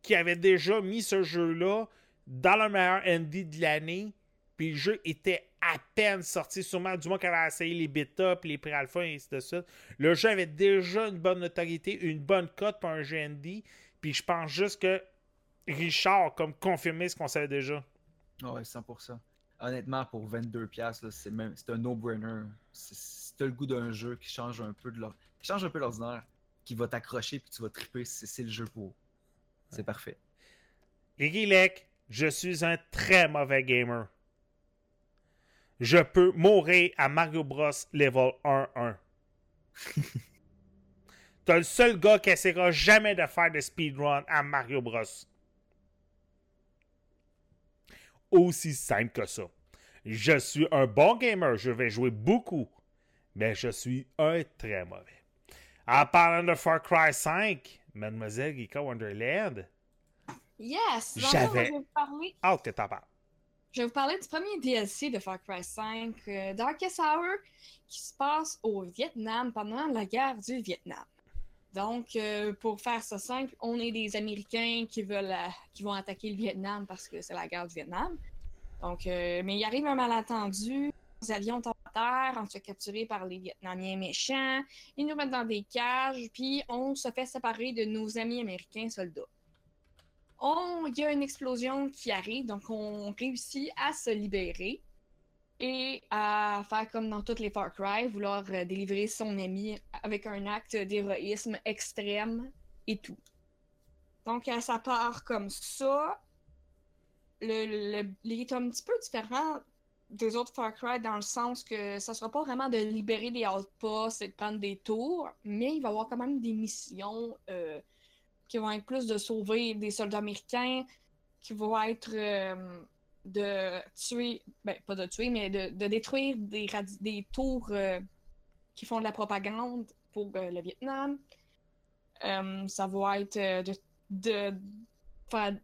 qui avaient déjà mis ce jeu-là dans le meilleur indie de l'année. Puis le jeu était à peine sorti, sûrement du moins qu'on avait essayé les bêtas, puis les pré-alpha, et ainsi de suite. Le jeu avait déjà une bonne notoriété, une bonne cote pour un indie. Puis je pense juste que Richard comme confirmé ce qu'on savait déjà. Ouais, 100%. Honnêtement, pour 22$, piastres, là, c'est même c'est un no-brainer. C'est- Si t'as le goût d'un jeu qui change un peu de l'or- qui change un peu l'ordinaire, qui va t'accrocher puis tu vas triper, c'est c'est le jeu pour. C'est parfait. Igilek, je suis un très mauvais gamer. Je peux mourir à Mario Bros level 1-1. T'as le seul gars qui essaiera jamais de faire de speedrun à Mario Bros. Aussi simple que ça. Je suis un bon gamer, je vais jouer beaucoup, mais je suis un très mauvais. En parlant de Far Cry 5, Mademoiselle Geeka Wonderland, Yes! J'avais- Hâte que t'en parles. Je vais vous parler du premier DLC de Far Cry 5, euh, Darkest Hour, qui se passe au Vietnam pendant la guerre du Vietnam. Donc, euh, pour faire ça simple, on est des Américains qui veulent euh, qui vont attaquer le Vietnam parce que c'est la guerre du Vietnam. Donc, euh, mais il arrive un malentendu. Les avions tombent à terre, on se fait capturer par les Vietnamiens méchants. Ils nous mettent dans des cages, puis on se fait séparer de nos amis américains soldats. On- Il y a une explosion qui arrive, donc on réussit à se libérer et à faire comme dans toutes les Far Cry, vouloir euh, délivrer son ami avec un acte d'héroïsme extrême et tout. Donc, euh, ça part comme ça. Le, le- il est un petit peu différent des autres Far Cry dans le sens que ça sera pas vraiment de libérer des outposts et de prendre des tours, mais il va y avoir quand même des missions euh, qui vont être plus de sauver des soldats américains, qui vont être euh, de tuer, ben pas de tuer, mais de, détruire des, tours euh, qui font de la propagande pour euh, le Vietnam. Ça va être de, de,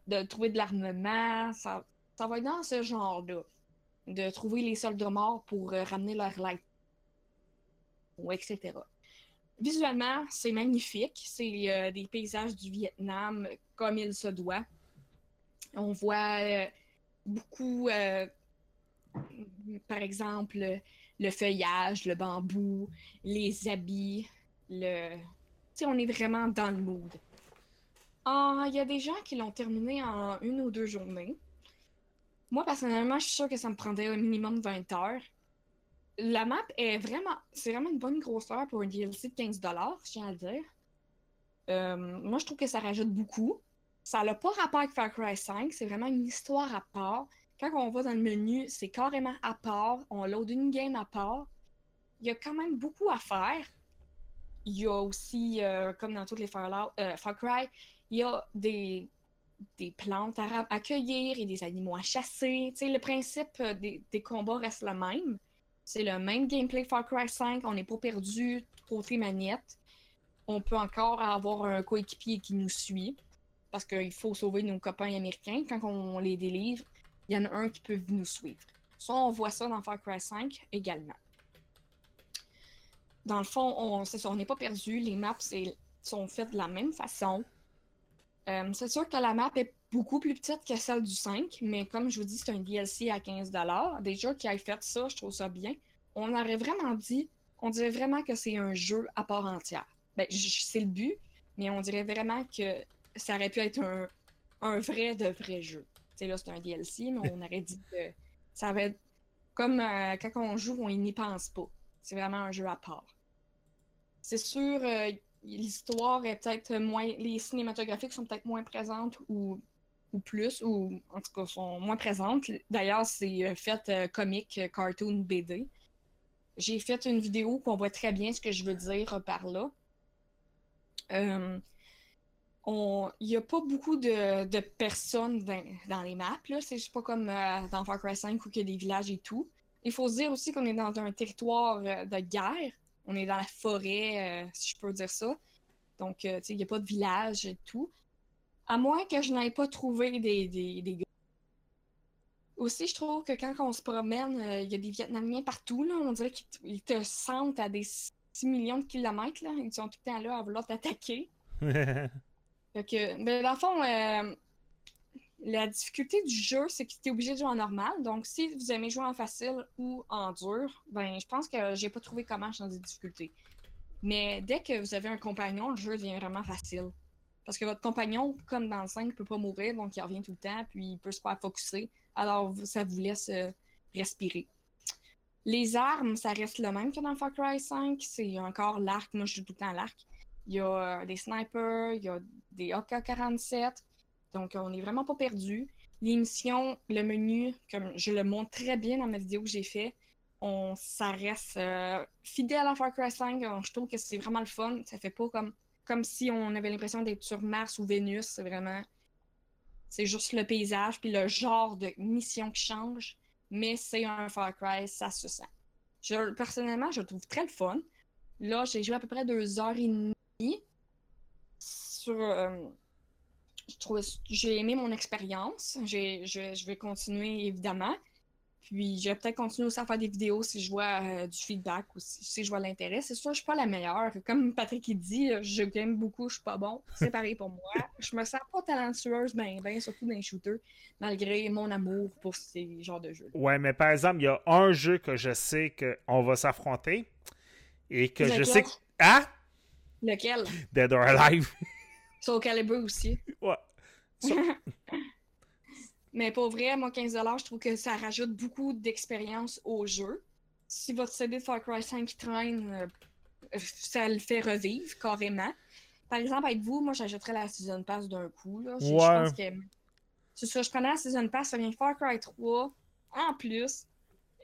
de trouver de l'armement. Ça, ça va être dans ce genre-là. De trouver les soldats morts pour ramener leur light. Ou etc. Visuellement, c'est magnifique. C'est euh, des paysages du Vietnam comme il se doit. On voit euh, beaucoup, euh, par exemple, le feuillage, le bambou, les habits, le... On est vraiment dans le mood. Ah, Il y a des gens qui l'ont terminé en une ou deux journées. Moi, personnellement, je suis sûre que ça me prendrait un minimum 20 heures. La map est vraiment... C'est vraiment une bonne grosseur pour un DLC de 15$, je tiens à le dire. Euh, moi, je trouve que ça rajoute beaucoup. Ça n'a pas rapport avec Far Cry 5, c'est vraiment une histoire à part. Quand on va dans le menu, c'est carrément à part. On load une game à part. Il y a quand même beaucoup à faire. Il y a aussi, euh, comme dans toutes les euh, Far Cry, il y a des, des plantes à accueillir et des animaux à chasser. Le principe des, des combats reste le même. C'est le même gameplay Far Cry 5. On n'est pas perdu côté manette. On peut encore avoir un coéquipier qui nous suit parce qu'il faut sauver nos copains américains. Quand on les délivre, il y en a un qui peut nous suivre. Ça, on voit ça dans Far Cry 5 également. Dans le fond, on c'est on n'est pas perdu. Les maps sont faites de la même façon. Euh, c'est sûr que la map est beaucoup plus petite que celle du 5, mais comme je vous dis, c'est un DLC à 15$. Déjà qui a fait ça, je trouve ça bien. On aurait vraiment dit, on dirait vraiment que c'est un jeu à part entière. Ben, c'est le but, mais on dirait vraiment que ça aurait pu être un, un vrai de vrai jeu. Sais, là, c'est un DLC, mais on aurait dit que ça va être comme euh, quand on joue, on n'y pense pas. C'est vraiment un jeu à part. C'est sûr, euh, l'histoire est peut-être moins. Les cinématographiques sont peut-être moins présentes ou, ou plus, ou en tout cas sont moins présentes. D'ailleurs, c'est euh, fait euh, comique, euh, cartoon, BD. J'ai fait une vidéo qu'on voit très bien ce que je veux dire par là. Il n'y a pas beaucoup de, personnes dans, les maps. C'est pas comme dans Far Cry 5 où il y a des villages et tout. Il faut se dire aussi qu'on est dans un territoire de guerre. On est dans la forêt, si je peux dire ça. Donc, il n'y a pas de village et tout. À moins que je n'aie pas trouvé des, des, des gars. Aussi, je trouve que quand on se promène, euh, il y a des Vietnamiens partout. Là. On dirait qu'ils te- sentent à des 6 millions de kilomètres. Là. Ils sont tout le temps là à vouloir t'attaquer. Fait que, ben, dans le fond, euh, la difficulté du jeu, c'est que tu es obligé de jouer en normal. Donc, si vous aimez jouer en facile ou en dur, ben, je pense que j'ai pas trouvé comment changer de difficulté. Mais dès que vous avez un compagnon, le jeu devient vraiment facile. Parce que votre compagnon, comme dans le 5, peut pas mourir, donc il revient tout le temps, puis il peut se faire focusser. Alors, ça vous laisse euh, respirer. Les armes, ça reste le même que dans Far Cry 5. C'est encore l'arc. Moi, je joue tout le temps à l'arc. Il y a euh, des snipers, il y a des AK-47. Donc, on n'est vraiment pas perdu. Les missions, le menu, comme je le montre très bien dans ma vidéo que j'ai fait, on, ça reste euh, fidèle à Far Cry 5. Euh, Je trouve que c'est vraiment le fun. Ça fait pas comme, comme si on avait l'impression d'être sur Mars ou Vénus. C'est vraiment. C'est juste le paysage puis le genre de mission qui change. Mais c'est un Far Cry, ça se sent. Personnellement, je le trouve très le fun. Là, j'ai joué à peu près deux heures et demie sur, euh, j'ai aimé mon expérience. Je vais continuer, évidemment. Puis, je vais peut-être continuer aussi à faire des vidéos si je vois euh, du feedback ou si, si je vois l'intérêt. C'est sûr, je suis pas la meilleure. Comme Patrick il dit, je game beaucoup, je suis pas bon. C'est pareil pour moi. Je me sens pas talentueuse, ben, ben, surtout dans les shooters, malgré mon amour pour ces genres de jeux. Ouais, mais par exemple, il y a un jeu que je sais qu'on va s'affronter et que je sais que. Ah! Lequel? Dead or Alive. Soul Calibur aussi. ouais. Mais pour vrai, moi, 15$, je trouve que ça rajoute beaucoup d'expérience au jeu. Si votre CD de Far Cry 5 traîne, euh, ça le fait revivre carrément. Par exemple, avec vous, moi, j'achèterais la Season Pass d'un coup. Là. Je, pense que. C'est ça, je prenais la Season Pass, ça vient Far Cry 3 en plus.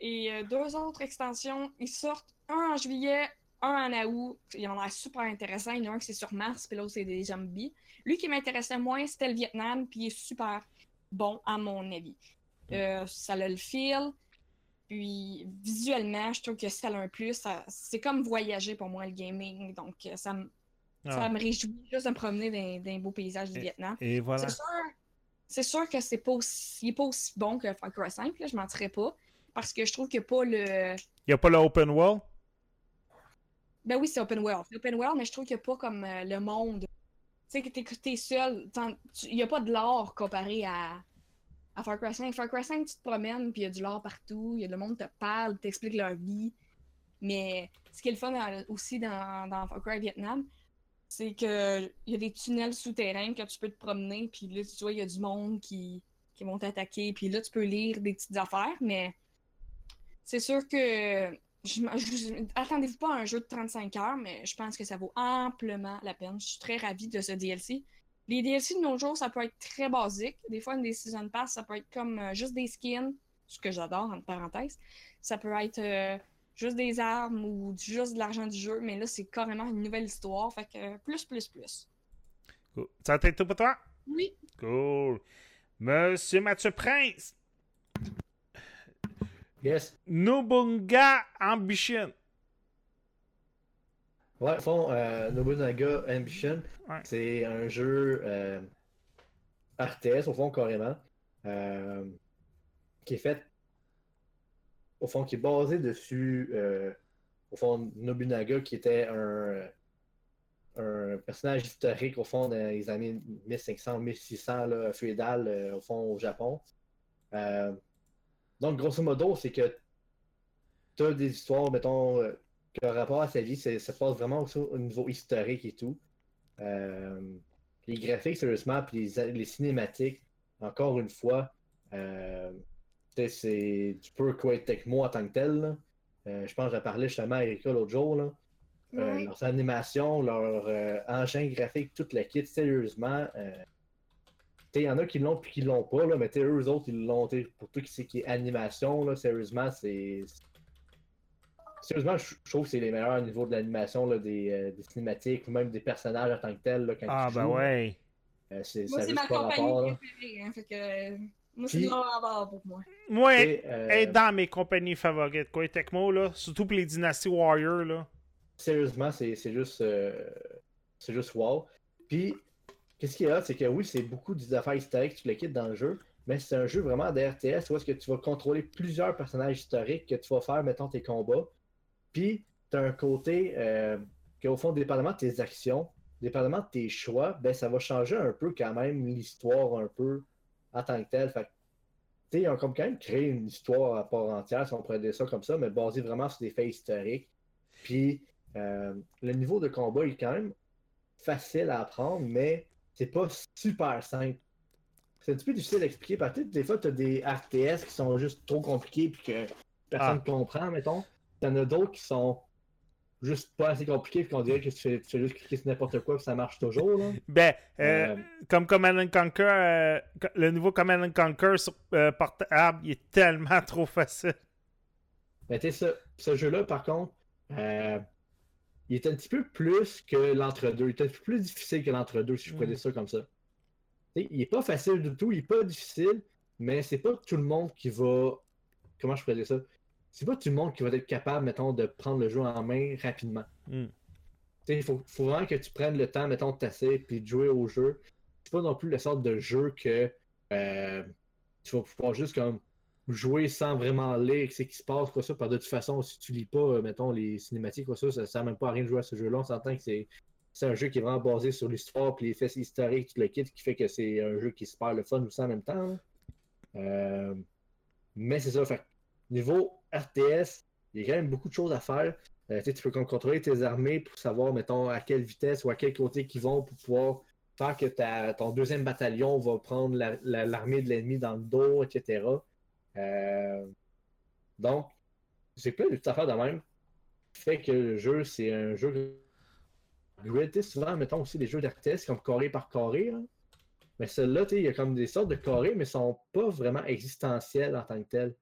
Et euh, deux autres extensions, ils sortent un en juillet, un en août. Il en a super intéressant. Il y en a un qui c'est sur Mars, puis l'autre c'est des zombies. Lui qui m'intéressait moins, c'était le Vietnam, puis il est super bon à mon avis. Euh, ça a le feel. Puis visuellement, je trouve que ça a un plus. C'est comme voyager pour moi le gaming. Donc euh, ça me, ça Ah. me réjouit juste de me promener dans, les beaux paysages du Vietnam. Et voilà. C'est sûr, que c'est pas aussi, pas aussi bon que Far Cry 5, là, je mentirais pas. Parce que je trouve qu'il n'y a pas le. Il n'y a pas le open world? Ben oui, c'est open world. C'est open world, mais je trouve qu'il n'y a pas comme euh, le monde. Sais, que t'es, seul. Il n'y a pas de l'or comparé à, à Far Cry 5. Far Cry 5, tu te promènes, puis il y a du lore partout. Y a le monde qui te parle, t'explique leur vie. Mais ce qui est le fun dans- aussi dans, Far Cry Vietnam, c'est que il y a des tunnels souterrains que tu peux te promener, puis là, tu vois, il y a du monde qui, qui vont t'attaquer, puis là, tu peux lire des petites affaires, mais c'est sûr que je je- attendez-vous pas à un jeu de 35 heures, mais je pense que ça vaut amplement la peine. Je suis très ravie de ce DLC. Les DLC de nos jours, ça peut être très basique. Des fois, une des Season Pass, ça peut être comme euh, juste des skins, ce que j'adore, entre parenthèses. Ça peut être euh, juste des armes ou juste de l'argent du jeu, mais là, c'est carrément une nouvelle histoire. Fait que euh, plus, plus, plus. Cool. Ça a été tout pour toi? Oui. Cool. Monsieur Mathieu Prince, Yes. Nobunga Ambition. Ouais, au fond, euh, Nobunaga Ambition, Ouais. c'est un jeu euh, RTS, au fond, carrément, euh, qui est fait, au fond, qui est basé dessus, euh, au fond, Nobunaga, qui était un, un personnage historique, au fond, dans les années 1500-1600, là, féodal, au fond, au Japon. Donc, grosso modo, c'est que tu as des histoires, mettons, euh, que rapport à sa vie, ça passe vraiment aussi au niveau historique et tout. Euh, les graphiques, sérieusement, puis les, les cinématiques, encore une fois, euh, c'est du pur Koei Tecmo en tant que tel. Euh, je pense que j'en parlais justement à Erika l'autre jour. Là. Ouais. leurs animations, leurs engins graphiques, toute la kit, sérieusement. Euh, tu sais, Il y en a qui l'ont puis qui l'ont pas, là, mais eux autres, ils l'ont. Pour tout ce qui est animation, là, sérieusement, c'est. Sérieusement, je trouve que c'est les meilleurs au niveau de l'animation, là, des, euh, des cinématiques ou même des personnages en tant que tels. là, quand Ah, ben joues, ouais. euh, c'est, Moi, c'est ma compagnie rapport, là. préférée. Hein, fait que, euh, moi, c'est bord pour moi. Moi, euh, elle est dans mes compagnies favorites. Quoi, Tecmo, là. Surtout pour les Dynasty Warriors, là. sérieusement, c'est c'est juste, euh, c'est juste wow. Puis, qu'est-ce qu'il y a, c'est que oui, c'est beaucoup des affaires historiques, tu le quittes dans le jeu, mais c'est un jeu vraiment de RTS où est-ce que tu vas contrôler plusieurs personnages historiques que tu vas faire, mettons, tes combats. Puis, tu as un côté euh, qu'au fond, dépendamment de tes actions, dépendamment de tes choix, ben ça va changer un peu quand même l'histoire un peu en tant que telle. Fait que, tu sais, ils ont quand même créé une histoire à part entière, si on pourrait dire ça comme ça, mais basée vraiment sur des faits historiques. Puis, euh, le niveau de combat est quand même facile à apprendre, mais c'est pas super simple. C'est un petit peu difficile à expliquer parce que des fois, tu as des RTS qui sont juste trop compliqués puis que personne Ah. comprend, mettons. T'en as d'autres qui sont juste pas assez compliqués puis qu'on dirait que tu fais, tu fais juste cliquer sur n'importe quoi puis ça marche toujours. Là. Ben, euh, Euh, comme Command and Conquer, euh, le nouveau Command and Conquer sur euh, portable, il est tellement trop facile. Mais tu sais, ce, ce jeu-là, par contre, euh, il est un petit peu plus que l'entre-deux. Il est un peu plus difficile que l'entre-deux, si je pourrais Mm. ça comme ça. Il est pas facile du tout, il est pas difficile, mais c'est pas tout le monde qui va. Comment je dire ça? C'est pas tout le monde qui va être capable, mettons, de prendre le jeu en main rapidement. Mm. Il faut, faut vraiment que tu prennes le temps, mettons, de tasser puis de jouer au jeu. c'est pas non plus la sorte de jeu que euh, tu vas pouvoir juste comme jouer sans vraiment lire ce qui se passe, quoi ça. Par de toute façon, si tu lis pas, euh, mettons, les cinématiques, quoi ça, ça sert même pas à rien de jouer à ce jeu-là. On s'entend que c'est. C'est un jeu qui est vraiment basé sur l'histoire et les faits historiques, tout le kit, qui fait que c'est un jeu qui se perd le fun aussi en même temps. Euh, mais c'est ça. Fait, niveau RTS, il y a quand même beaucoup de choses à faire. Euh, tu peux contrôler tes armées pour savoir, mettons, à quelle vitesse ou à quel côté qu'ils vont pour pouvoir faire que ta, ton deuxième bataillon va prendre la- la- l'armée de l'ennemi dans le dos, etc. Euh, donc, j'ai plein de petites affaires de même. Fait que le jeu, c'est un jeu. Tu sais, souvent, mettons aussi des jeux d'RTS comme carré par carré. là. Mais celle-là, tu il y a comme des sortes de carrés, mais sont pas vraiment existentiels en tant que tels.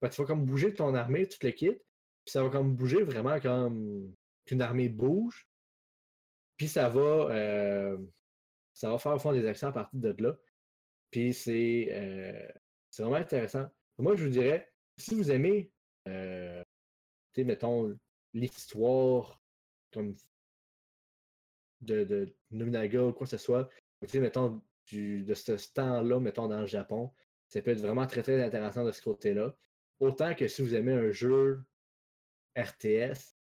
Fait tu vas comme bouger ton armée, tout le kit, puis ça va comme bouger vraiment comme qu'une armée bouge. Puis ça va euh, ça va faire au fond des actions à partir de là. Puis c'est euh, c'est vraiment intéressant. Moi, je vous dirais, si vous aimez, euh, mettons, l'histoire comme de, de ou quoi que ce soit, mettons, de ce temps-là, mettons, dans le Japon, ça peut être vraiment très, très intéressant de ce côté-là. Autant que si vous aimez un jeu RTS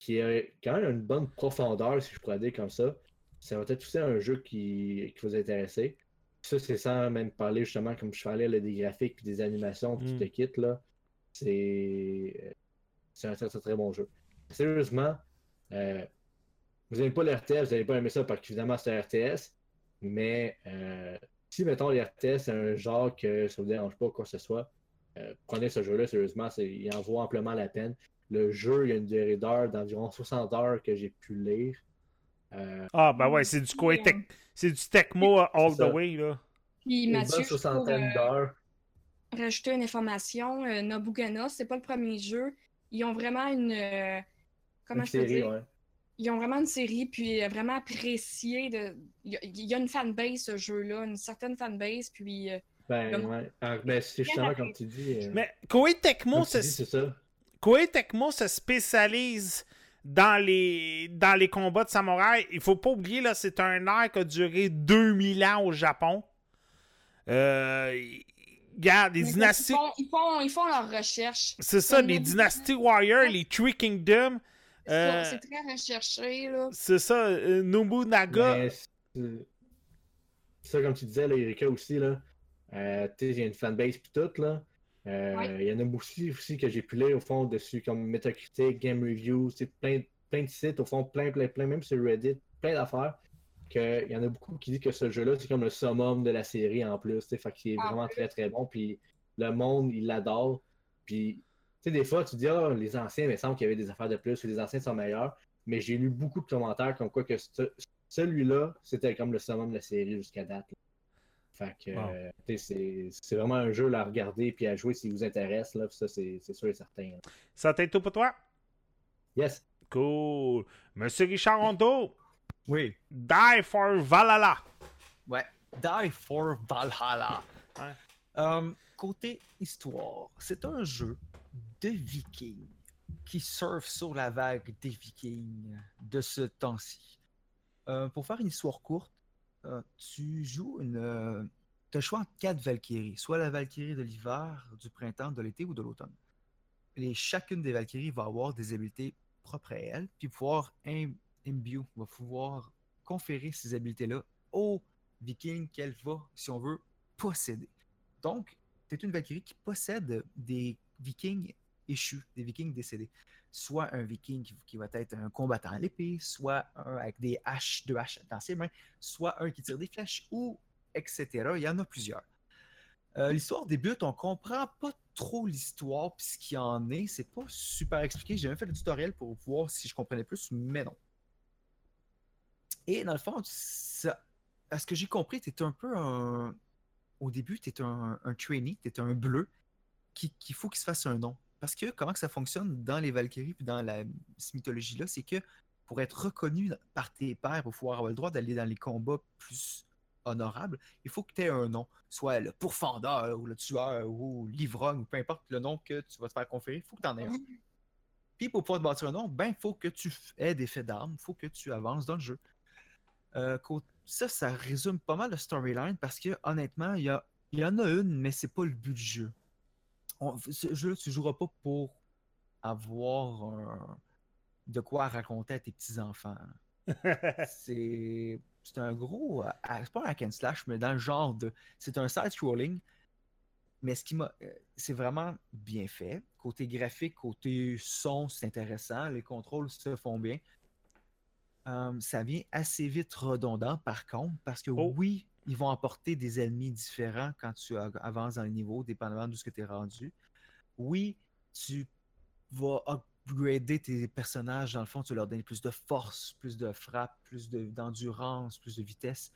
qui a quand même une bonne profondeur, si je pourrais dire comme ça, ça va être aussi un jeu qui, qui vous intéresser. Ça, c'est sans même parler justement, comme je parlais, là, des graphiques et des animations, tout Mm. le kit, là. C'est c'est un très, très, très bon jeu. Sérieusement, euh, vous n'aimez pas le RTS, vous n'allez pas aimer ça parce qu'évidemment c'est un RTS, mais euh, si, mettons, les RTS, c'est un genre que ça vous dérange pas, quoi que ce soit, euh, prenez ce jeu-là, sérieusement, il en vaut amplement la peine. Le jeu, il y a une durée d'heures d'environ 60 heures que j'ai pu lire. Euh, Ah, ben ouais, c'est du Tech- C'est du Tecmo all the way, là. Puis Mathieu, soixantaine euh, d'heures. rajouter une information, euh, Nobugana, c'est pas le premier jeu. Ils ont vraiment une. euh, comment Une je peux série, dire? ouais. Ils ont vraiment une série, puis euh, vraiment apprécié. De... Il y a- il y a une fanbase, ce jeu-là, une certaine fanbase, puis. euh, Ben, Le- ouais. Ah, ben, c'est justement comme tu dis. euh, Mais Koei Tecmo, c'est ça. Koei Tecmo se spécialise dans les, dans les combats de samouraï. Il faut pas oublier, là, c'est un art qui a duré 2000 ans au Japon. Euh, regarde, les mais dynasties... Ils font, ils, font, ils font leurs recherches. C'est ça, les dynasties Warrior, les Three Kingdoms. C'est Euh, c'est très recherché, là. c'est ça, euh, Nobunaga. C'est- ça, comme tu disais, là, Erika aussi, là. Euh, tu sais, a une fanbase pis tout, là. Euh, Ouais. Il y en a aussi, aussi que j'ai pu lire au fond dessus, comme Metacritic, Game Review, c'est plein, plein de sites, au fond, plein, plein, plein, même sur Reddit, plein d'affaires. que Il y en a beaucoup qui disent que ce jeu-là, c'est comme le summum de la série en plus. tu sais, Fait qu'il est En vraiment très très bon. Puis le monde, il l'adore. Puis, tu sais, des fois, tu dis, ah, les anciens, mais il me semble qu'il y avait des affaires de plus, ou les anciens sont meilleurs. Mais j'ai lu beaucoup de commentaires comme quoi que ce- celui-là, c'était comme le summum de la série jusqu'à date. là. Fait que, Wow. euh, c'est c'est vraiment un jeu là, à regarder puis à jouer s'il vous intéresse. Là, ça, c'est sûr et certain. là. Ça t'a été tout pour toi? Yes. Cool. Monsieur Richard Rondeau, Oui. Die for Valhalla. Ouais. Die for Valhalla. Ouais. Euh, côté histoire, c'est un jeu de vikings qui surfe sur la vague des vikings de ce temps-ci. Euh, pour faire une histoire courte, tu joues une. tu as choix entre quatre Valkyries, soit la Valkyrie de l'hiver, du printemps, de l'été ou de l'automne. Et chacune des Valkyries va avoir des habiletés propres à elle, puis pouvoir im- imbue, va pouvoir conférer ces habiletés-là aux vikings qu'elle va, si on veut, posséder. Donc, c'est une Valkyrie qui possède des vikings échus, des vikings décédés. Soit un viking qui, qui va être un combattant à l'épée, soit un avec des haches, deux haches dans ses mains, soit un qui tire des flèches, ou etc. Il y en a plusieurs. Euh, l'histoire débute, on comprend pas trop l'histoire, puis ce qu'il y en est, c'est pas super expliqué. J'ai même fait le tutoriel pour voir si je comprenais plus, mais non. Et dans le fond, à ce que j'ai compris, tu un peu un. Au début, tu es un, un trainee, tu es un bleu qui- qu'il faut qu'il se fasse un nom. Parce que comment que ça fonctionne dans les Valkyries puis dans la cette mythologie-là, c'est que pour être reconnu par tes pairs, pour pouvoir avoir le droit d'aller dans les combats plus honorables, il faut que tu aies un nom. Soit le pourfendeur ou le tueur ou l'ivrogne ou peu importe le nom que tu vas te faire conférer, il faut que tu en aies un. Puis pour pouvoir te bâtir un nom, ben il faut que tu aies des faits d'armes, il faut que tu avances dans le jeu. Euh, ça, ça résume pas mal le storyline parce que honnêtement, il y, a, y en a une, mais c'est pas le but du jeu. On- ce jeu, tu joueras pas pour avoir un- de quoi raconter à tes petits-enfants. c'est c'est un gros. C'est pas un hack and slash, mais dans le genre de. C'est un side-scrolling. Mais ce qui m'a. euh, C'est vraiment bien fait. Côté graphique, côté son, c'est intéressant. Les contrôles se font bien. Euh, ça vient assez vite redondant, par contre, parce que Oh. oui, ils vont apporter des ennemis différents quand tu avances dans le niveau, dépendamment de ce que tu es rendu. Oui, tu vas upgrader tes personnages, dans le fond, tu leur donner plus de force, plus de frappe, plus de- d'endurance, plus de vitesse.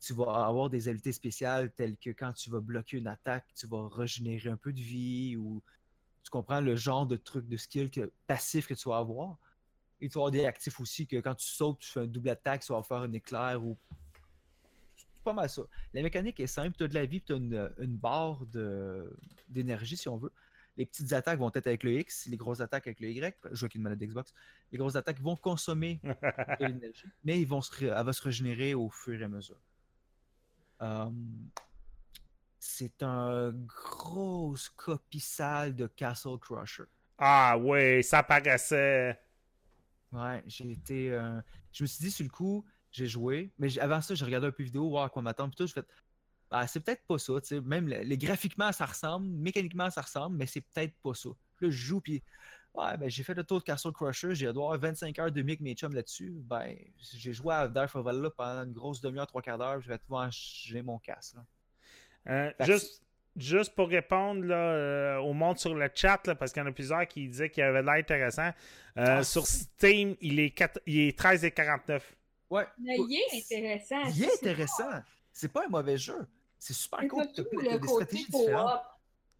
Tu vas avoir des habiletés spéciales telles que quand tu vas bloquer une attaque, tu vas régénérer un peu de vie ou tu comprends le genre de truc de skill que, passif que tu vas avoir. Et tu vas avoir des actifs aussi que quand tu sautes, tu fais un double attaque, tu vas faire un éclair ou. Pas mal ça. La mécanique est simple, tu as de la vie, tu as une, une barre de- d'énergie si on veut. Les petites attaques vont être avec le X, les grosses attaques avec le Y. Je joue avec une manette d'Xbox. Les grosses attaques vont consommer de l'énergie, mais ils vont se elle va se régénérer au fur et à mesure. Euh, c'est un grosse copie sale de Castle Crusher. ah ouais, ça paraissait. Ouais, j'ai été. euh, Je me suis dit sur le coup, j'ai joué, mais avant ça, j'ai regardé un peu vidéo, voir à quoi m'attendre. Puis tout, j'ai fait. Ah, c'est peut-être pas ça, tu sais. Même le- les graphiquement, ça ressemble, mécaniquement, ça ressemble, mais c'est peut-être pas ça. Puis là, je joue, puis. Ouais, ben j'ai fait le tour de Castle Crusher, j'ai dû avoir 25 heures de avec mes chums là-dessus. Ben, j'ai joué à Dark of Valhalla pendant une grosse demi-heure, trois quarts d'heure, je vais pouvoir j'ai mon casse. Là. Euh, juste, juste pour répondre là, euh, au monde sur le chat, là, parce qu'il y en a plusieurs qui disaient qu'il avait l'air intéressant. euh, Ah, sur Steam, il est, 4 il est 13,49. Ouais. Mais il est intéressant. Il est c'est- intéressant. C'est pas un mauvais jeu. C'est super cool. le t'as des côté stratégies différentes.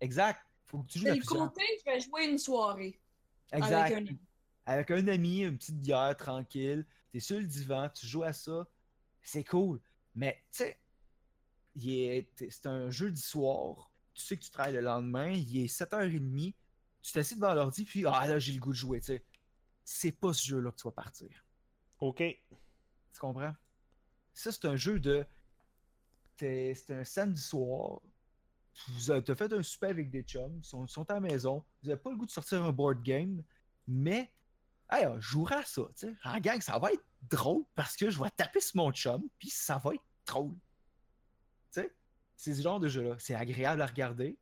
Exact. Faut que tu joues C'est le plusieurs. côté, je vais jouer une soirée. Exact. Avec un ami. Avec un ami, une petite bière tranquille, t'es sur le divan, tu joues à ça, c'est cool. Mais tu sais, c'est un jeudi soir, tu sais que tu travailles le lendemain, il est 7h30, tu t'assieds devant l'ordi, puis ah là j'ai le goût de jouer, tu sais. C'est pas ce jeu-là que tu vas partir. OK. Tu comprends? Ça, c'est un jeu de. C'est un samedi soir. Vous avez fait un souper avec des chums, ils sont, sont à la maison. Vous n'avez pas le goût de sortir un board game, mais. Hey, jouera à ça, tu sais. En gang, ça va être drôle parce que je vais taper sur mon chum, puis ça va être drôle. C'est ce genre de jeu-là. C'est agréable à regarder.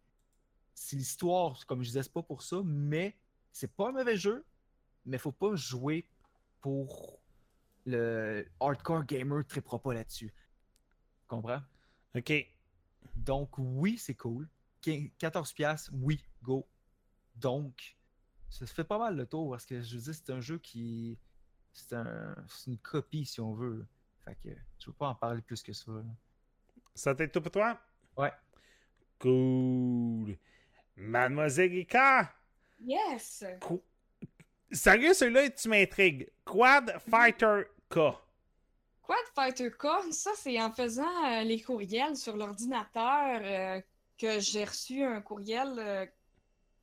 C'est l'histoire, comme je disais, c'est pas pour ça, mais c'est pas un mauvais jeu, mais faut pas jouer pour le hardcore gamer tripera pas là-dessus. Comprends? OK. Donc oui, c'est cool. Quin- 14 pièces, oui, go. Donc ça se fait pas mal le tour parce que je veux dire c'est un jeu qui c'est un c'est une copie si on veut. Fait que je veux pas en parler plus que ça. là. Ça t'est tout pour toi? Ouais. Cool. Mademoiselle Rika, Yes! qu- sérieux, celui-là, tu m'intrigues. Quad Fighter K. Quad Fighter K, ça c'est en faisant euh, les courriels sur l'ordinateur euh, que j'ai reçu un courriel euh,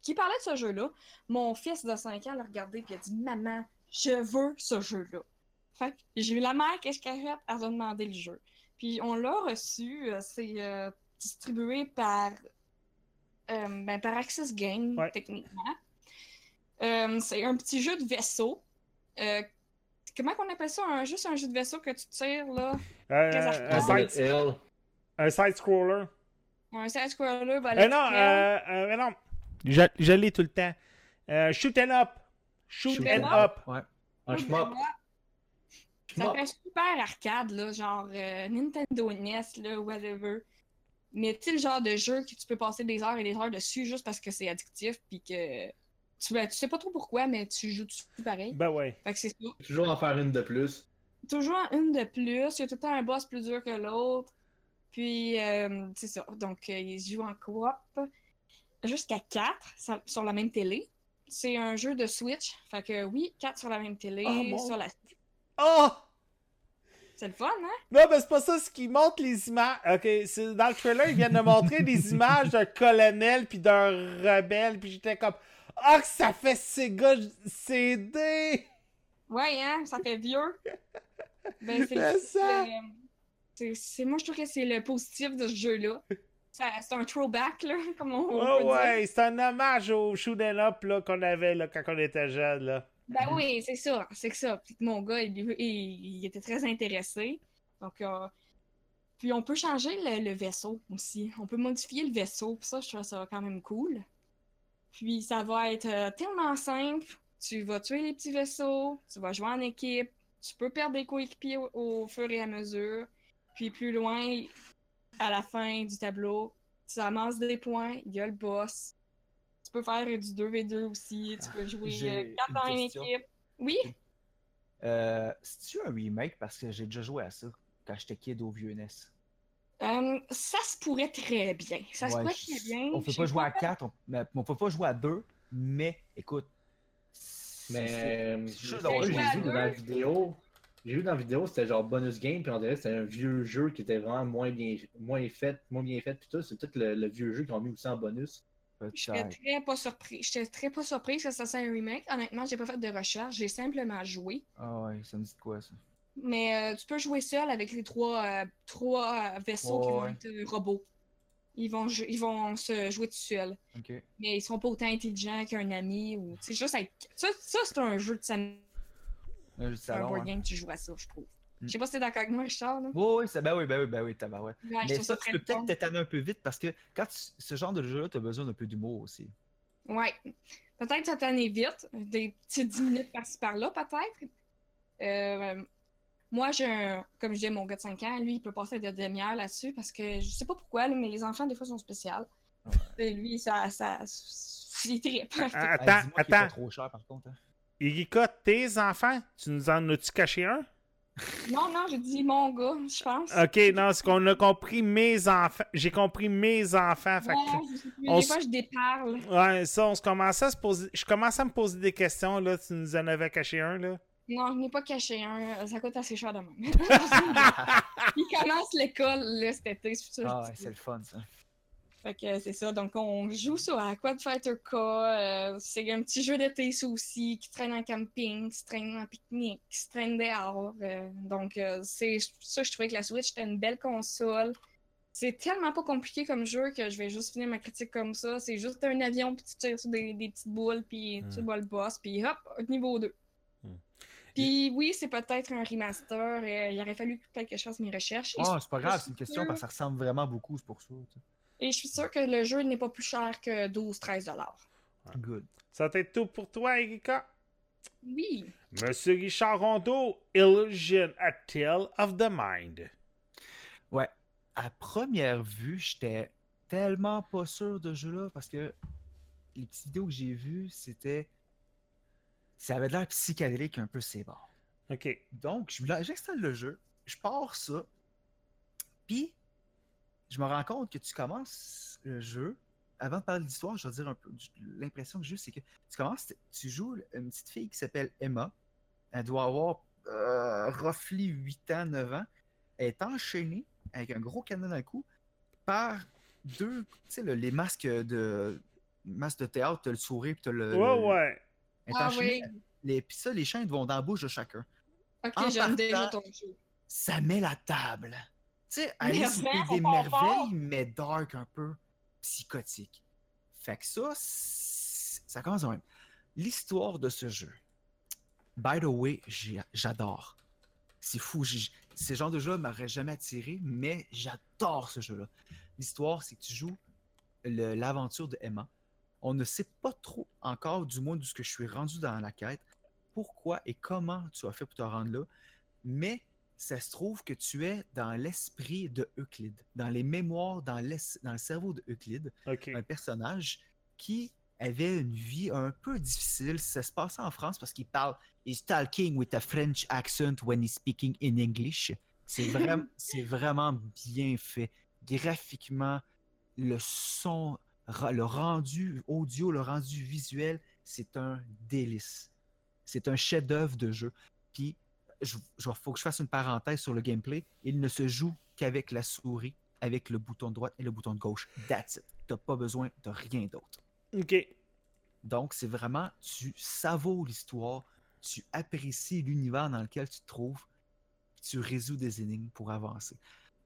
qui parlait de ce jeu-là. Mon fils de 5 ans l'a regardé et a dit Maman, je veux ce jeu-là. Fait que j'ai eu la mère a fait, elle a demandé le jeu. Puis on l'a reçu, c'est distribué par, ben, par Access Game, Ouais. techniquement. C'est un petit jeu de vaisseau. Euh, comment qu'on appelle ça? Un, juste un jeu de vaisseau que tu tires, là? Euh, Qu'est-ce un, que- Bullet side, Hill. un side-scroller. Un side-scroller, ben, Euh, non, euh, euh, mais non. Je, je l'ai tout le temps. Euh, shoot and up. Shoot, Shoot and up. Ouais. Un shmup. Ça fait super arcade, là, genre euh, Nintendo NES, là, whatever. Mais tu le genre de jeu que tu peux passer des heures et des heures dessus juste parce que c'est addictif, puis que tu, ben, tu sais pas trop pourquoi, mais tu joues dessus pareil. Ben ouais. Fait que c'est ça. Toujours en faire une de plus. Toujours une de plus, il y a tout le temps un boss plus dur que l'autre. Puis, euh, c'est ça. Donc, euh, ils jouent en coop jusqu'à 4 sur la même télé. C'est un jeu de Switch. Fait que oui, 4 sur la même télé, Oh, mon- sur la... Oh! C'est le fun, hein? Non, mais c'est pas ça ce qui montre les images. Ok, c'est dans le trailer, ils viennent de montrer des images d'un colonel puis d'un rebelle, puis j'étais comme Ah, que ça fait Sega CD! Ouais, hein? Ça fait vieux. Ben, c'est ça. C'est, moi, je trouve que c'est le positif de ce jeu-là. C'est un throwback, là, comme on, on Ouais, peut ouais, c'est un hommage au shoot 'em up là, qu'on avait là, quand on était jeune. Là. Ben oui, c'est ça, c'est que ça. Puis mon gars, il, il- il était très intéressé. Donc, euh, puis on peut changer le, le vaisseau aussi. On peut modifier le vaisseau. Puis ça, je trouve ça quand même cool. Puis ça va être euh, tellement simple. Tu vas tuer les petits vaisseaux, tu vas jouer en équipe, tu peux perdre des coéquipiers au, au fur et à mesure. Puis plus loin, à la fin du tableau, tu amasses des points, il y a le boss. Tu peux faire du 2v2 aussi, tu peux jouer J'ai euh, quatre une dans une question. équipe. Oui, Euh, C'est-tu un remake? Parce que j'ai déjà joué à ça quand j'étais kid au vieux NES. Ça se pourrait très bien. Ça se pourrait très bien. On peut J'ai pas jouer à fait- 4, on, on peut pas jouer à 2, mais écoute. Mais euh, j'ai vu dans la vidéo. J'ai vu dans la vidéo, c'était genre bonus game, puis on dirait que c'était un vieux jeu qui était vraiment moins bien, moins fait, moins bien fait, puis tout. C'est tout le, le vieux jeu qu'ils ont mis aussi en bonus. Je Peut-être. très pas surpris. J'étais très pas surprise que ça soit un remake. Honnêtement, j'ai pas fait de recherche. J'ai simplement joué. Ah ouais, ça me dit quoi ça? Mais euh, tu peux jouer seul avec les trois, euh, trois vaisseaux qui vont être euh, robots. Ils vont, ils vont se jouer tout seuls. Ok. Mais ils sont pas autant intelligents qu'un ami. ou C'est juste avec... Ça, ça c'est un jeu de salon. Un jeu de C'est un salon. board hein. game que tu joues à ça, je trouve. Mm. Je sais pas si t'es d'accord avec moi, Richard. Là. Ouais, ça, ben oui, ben oui, ben oui, tabarouette. Ouais, Mais ça, tu peux peut-être t'étaler un peu vite parce que quand tu- ce genre de jeu-là, tu as besoin d'un peu d'humour aussi. Ouais. Peut-être ça t'en est vite. Des petites 10 minutes par-ci par-là, peut-être. Euh, moi, j'ai un. Comme je disais, mon gars de 5 ans, lui, il peut passer des demi-heures là-dessus parce que je sais pas pourquoi, mais les enfants, des fois, sont spéciaux. Et lui, ça. ça il. Ah, Hey, Attends, est pas attends. trop cher par contre. hein. Erika, tes enfants, tu nous en as-tu caché un? non, non, j'ai dit mon gars, je pense. Ok, non, c'est qu'on a compris mes enfants. J'ai compris mes enfants. fait Ouais, on Des fois, je déparle. Ouais, ça, on se commençait à se poser. Je commençais à me poser des questions, là. Tu nous en avais caché un, là. Non, je n'ai pas caché un. Ça coûte assez cher de même. il commence l'école là, cet été. c'est Ah ouais, c'est le fun ça. Fait que c'est ça. Donc, on joue ça à Quad Fighter K. euh, c'est un petit jeu d'été, ça aussi, qui traîne en camping, qui se traîne en pique-nique, qui se traîne dehors. euh, donc, euh, c'est ça, je trouvais que la Switch était une belle console. C'est tellement pas compliqué comme jeu que je vais juste finir ma critique comme ça. C'est juste un avion, puis tu tires sur des, des petites boules, puis tu Hmm. vois le boss, puis hop, niveau 2. Puis oui, c'est peut-être un remaster. euh, il aurait fallu peut-être que je fasse mes recherches. Ah, c'est pas grave, c'est une question sûr- parce que ça ressemble vraiment beaucoup, c'est pour ça. tu sais. Et je suis sûre que le jeu n'est pas plus cher que 12-13 dollars. Good. Ça être tout pour toi, Erika? Oui. Monsieur Richard Rondeau, Illusion, A Tale of the Mind. Ouais. À première vue, j'étais tellement pas sûr de ce jeu-là parce que les petites vidéos que j'ai vues, c'était. Ça avait de l'air psychédélique un peu bords. Ok. Donc, j'installe le jeu, je pars ça, puis je me rends compte que tu commences le jeu. Avant de parler de l'histoire, je vais dire un peu. L'impression que j'ai, c'est que tu commences, tu joues une petite fille qui s'appelle Emma. Elle doit avoir euh, roughly 8 ans, 9 ans. Elle est enchaînée avec un gros canon dans le cou par deux, tu sais, le- les masques de masques de théâtre, t'as le sourire, puis t'as le. Ouais, le- ouais. Ah oui. Les, puis ça, les chaînes vont dans la bouche de chacun Ok, j'aime déjà ton jeu. ça met la table. Tu sais, Alice Pays des fort. merveilles, mais dark un peu, psychotique. Fait que ça, c'est- ça commence de même. L'histoire de ce jeu. By the way, j'adore. C'est fou. j'ai- Ce genre de jeu m'aurait jamais attiré, mais j'adore ce jeu-là. L'histoire, c'est que tu joues l'aventure de Emma. On ne sait pas trop encore, du moins de ce que je suis rendu dans la quête, pourquoi et comment tu as fait pour te rendre là, mais ça se trouve que tu es dans l'esprit de Euclide, dans les mémoires, dans, le cerveau de Euclide, un personnage qui avait une vie un peu difficile. Ça se passait en France parce qu'il parle He's talking with a French accent when he's speaking in English. C'est vraiment, c'est vraiment bien fait. Graphiquement, le son, le rendu audio, le rendu visuel, c'est un délice. C'est un chef-d'œuvre de jeu. Puis, il faut que je fasse une parenthèse sur le gameplay. Il ne se joue qu'avec la souris, avec le bouton de droite et le bouton de gauche. That's it. Tu pas besoin de rien d'autre. Ok. Donc, c'est vraiment, tu savoures l'histoire, tu apprécies l'univers dans lequel tu te trouves, tu résous des énigmes pour avancer.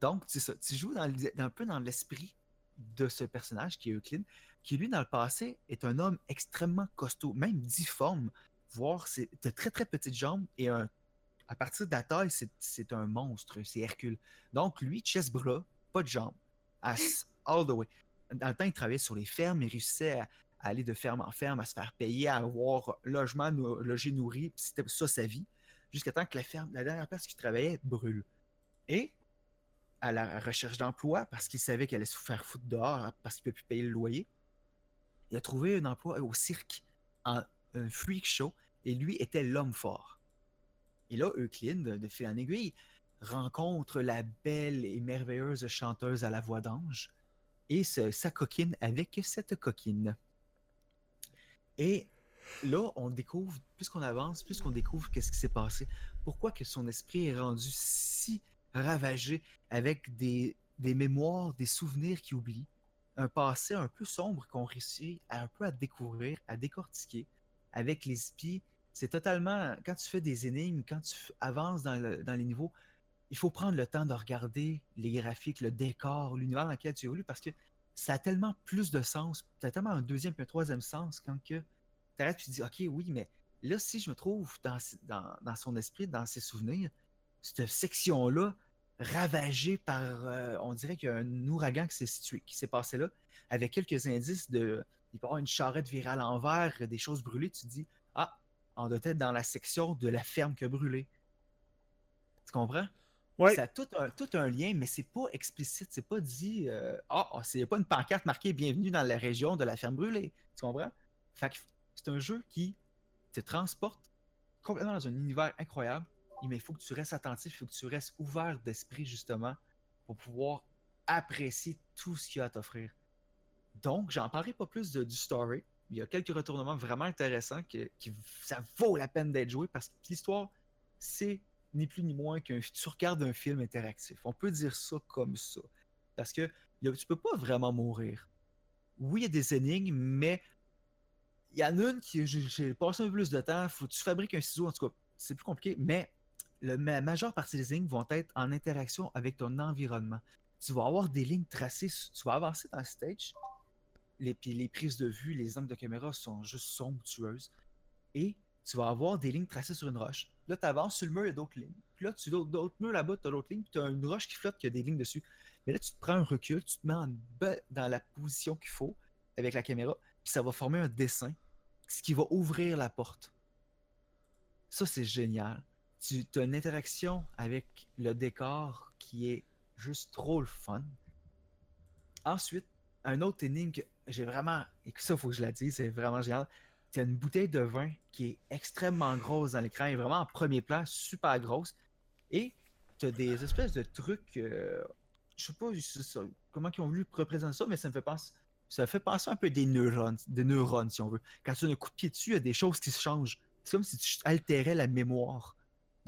Donc, c'est ça. Tu joues dans, un peu dans l'esprit de ce personnage qui est Euclide, qui lui, dans le passé, est un homme extrêmement costaud, même difforme, voire c'est de très très petites jambes et un- à partir de la taille, c'est- c'est un monstre, c'est Hercule. Donc, lui, chest bras, pas de jambes, ass all the way. Dans le temps, il travaillait sur les fermes, il réussissait à, à aller de ferme en ferme, à se faire payer, à avoir logement, nou- logé, nourri, c'était ça sa vie, jusqu'à temps que la ferme, la dernière place qu'il travaillait brûle. Et à la recherche d'emploi, parce qu'il savait qu'il allait se faire foutre dehors, hein, parce qu'il ne peut plus payer le loyer, il a trouvé un emploi au cirque, en un freak show, et lui était l'homme fort. Et là, Euclide, de, fil en aiguille, rencontre la belle et merveilleuse chanteuse à la voix d'ange et se, s'acoquine avec cette coquine. Et là, on découvre, plus qu'on avance, plus qu'on découvre qu'est-ce qui s'est passé. Pourquoi que son esprit est rendu si ravagé avec des, mémoires, des souvenirs qu'il oublie, un passé un peu sombre qu'on réussit un peu à découvrir, à décortiquer avec les spies. C'est totalement, quand tu fais des énigmes, quand tu avances dans, le- dans les niveaux, il faut prendre le temps de regarder les graphiques, le décor, l'univers dans lequel tu évolues parce que ça a tellement plus de sens, ça a tellement un deuxième et un troisième sens quand tu arrêtes tu dis, OK, oui, mais là, si je me trouve dans, dans, dans son esprit, dans ses souvenirs, cette section-là, ravagée par, euh, on dirait qu'il y a un ouragan qui s'est situé, qui s'est passé là, avec quelques indices de, il peut y avoir une charrette virée à l'envers, des choses brûlées, tu te dis, ah, on doit être dans la section de la ferme qui a brûlé. Tu comprends? Ouais. Ça a tout un, tout un lien, mais c'est pas explicite. C'est pas dit. euh, Ah, ah, c'est pas une pancarte marquée Bienvenue dans la région de la ferme brûlée. Tu comprends? Fait que c'est un jeu qui te transporte complètement dans un univers incroyable. Mais il faut que tu restes attentif, il faut que tu restes ouvert d'esprit, justement, pour pouvoir apprécier tout ce qu'il y a à t'offrir. Donc, j'en parlerai pas plus de- du story. Il y a quelques retournements vraiment intéressants que, qui ça vaut la peine d'être joué parce que l'histoire, c'est ni plus ni moins qu'un tu regardes un film interactif. On peut dire ça comme ça. Parce que a- tu peux pas vraiment mourir. Oui, il y a des énigmes, mais il y en a une qui j'ai passé un peu plus de temps. Faut que tu fabriques un ciseau, en tout cas, c'est plus compliqué, mais la majeure partie des énigmes vont être en interaction avec ton environnement. Tu vas avoir des lignes tracées, tu vas avancer dans le stage, les, puis les prises de vue, les angles de caméra sont juste somptueuses. Et tu vas avoir des lignes tracées sur une roche. Là, tu avances sur le mur, il y a d'autres lignes. Puis là, tu as d'autres murs là-bas, tu as d'autres lignes, puis tu as une roche qui flotte qui a des lignes dessus. Mais là, tu te prends un recul, tu te mets en bas dans la position qu'il faut avec la caméra, puis ça va former un dessin, ce qui va ouvrir la porte. Ça, c'est génial. Tu as une interaction avec le décor qui est juste trop le fun. Ensuite, un autre énigme que j'ai vraiment. Et que ça, il faut que je la dise, c'est vraiment génial. Tu as une bouteille de vin qui est extrêmement grosse dans l'écran, est vraiment en premier plan, super grosse. Et tu as des espèces de trucs. euh, je sais pas comment ils ont voulu représenter ça, mais ça me fait penser. Ça fait penser un peu des neurones, des neurones, si on veut. Quand tu donnes un coup de pied dessus, il y a des choses qui se changent. C'est comme si tu altérais la mémoire.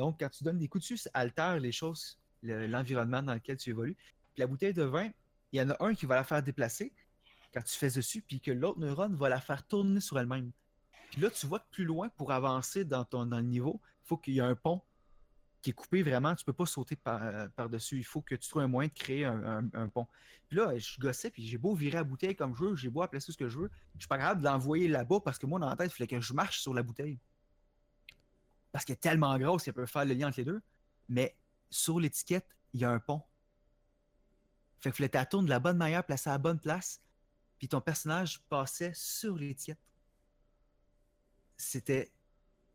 Donc, quand tu donnes des coups dessus, ça altère les choses, le- l'environnement dans lequel tu évolues. Puis la bouteille de vin, il y en a un qui va la faire déplacer quand tu fais dessus, puis que l'autre neurone va la faire tourner sur elle-même. Puis là, tu vois que plus loin, pour avancer dans, ton, le niveau, il faut qu'il y ait un pont qui est coupé vraiment. Tu peux pas sauter euh, par-dessus. il faut que tu trouves un moyen de créer un, pont. Puis là, je gossais, puis j'ai beau virer la bouteille comme je veux, j'ai beau appeler ce que je veux. Je suis pas capable d'envoyer là-bas parce que moi, dans la tête, il fallait que je marche sur la bouteille. Parce qu'elle est tellement grosse qu'elle peut faire le lien entre les deux. Mais sur l'étiquette, il y a un pont. Fait qu'il fallait que tournes de la bonne manière, placée à la bonne place. Puis ton personnage passait sur l'étiquette. C'était.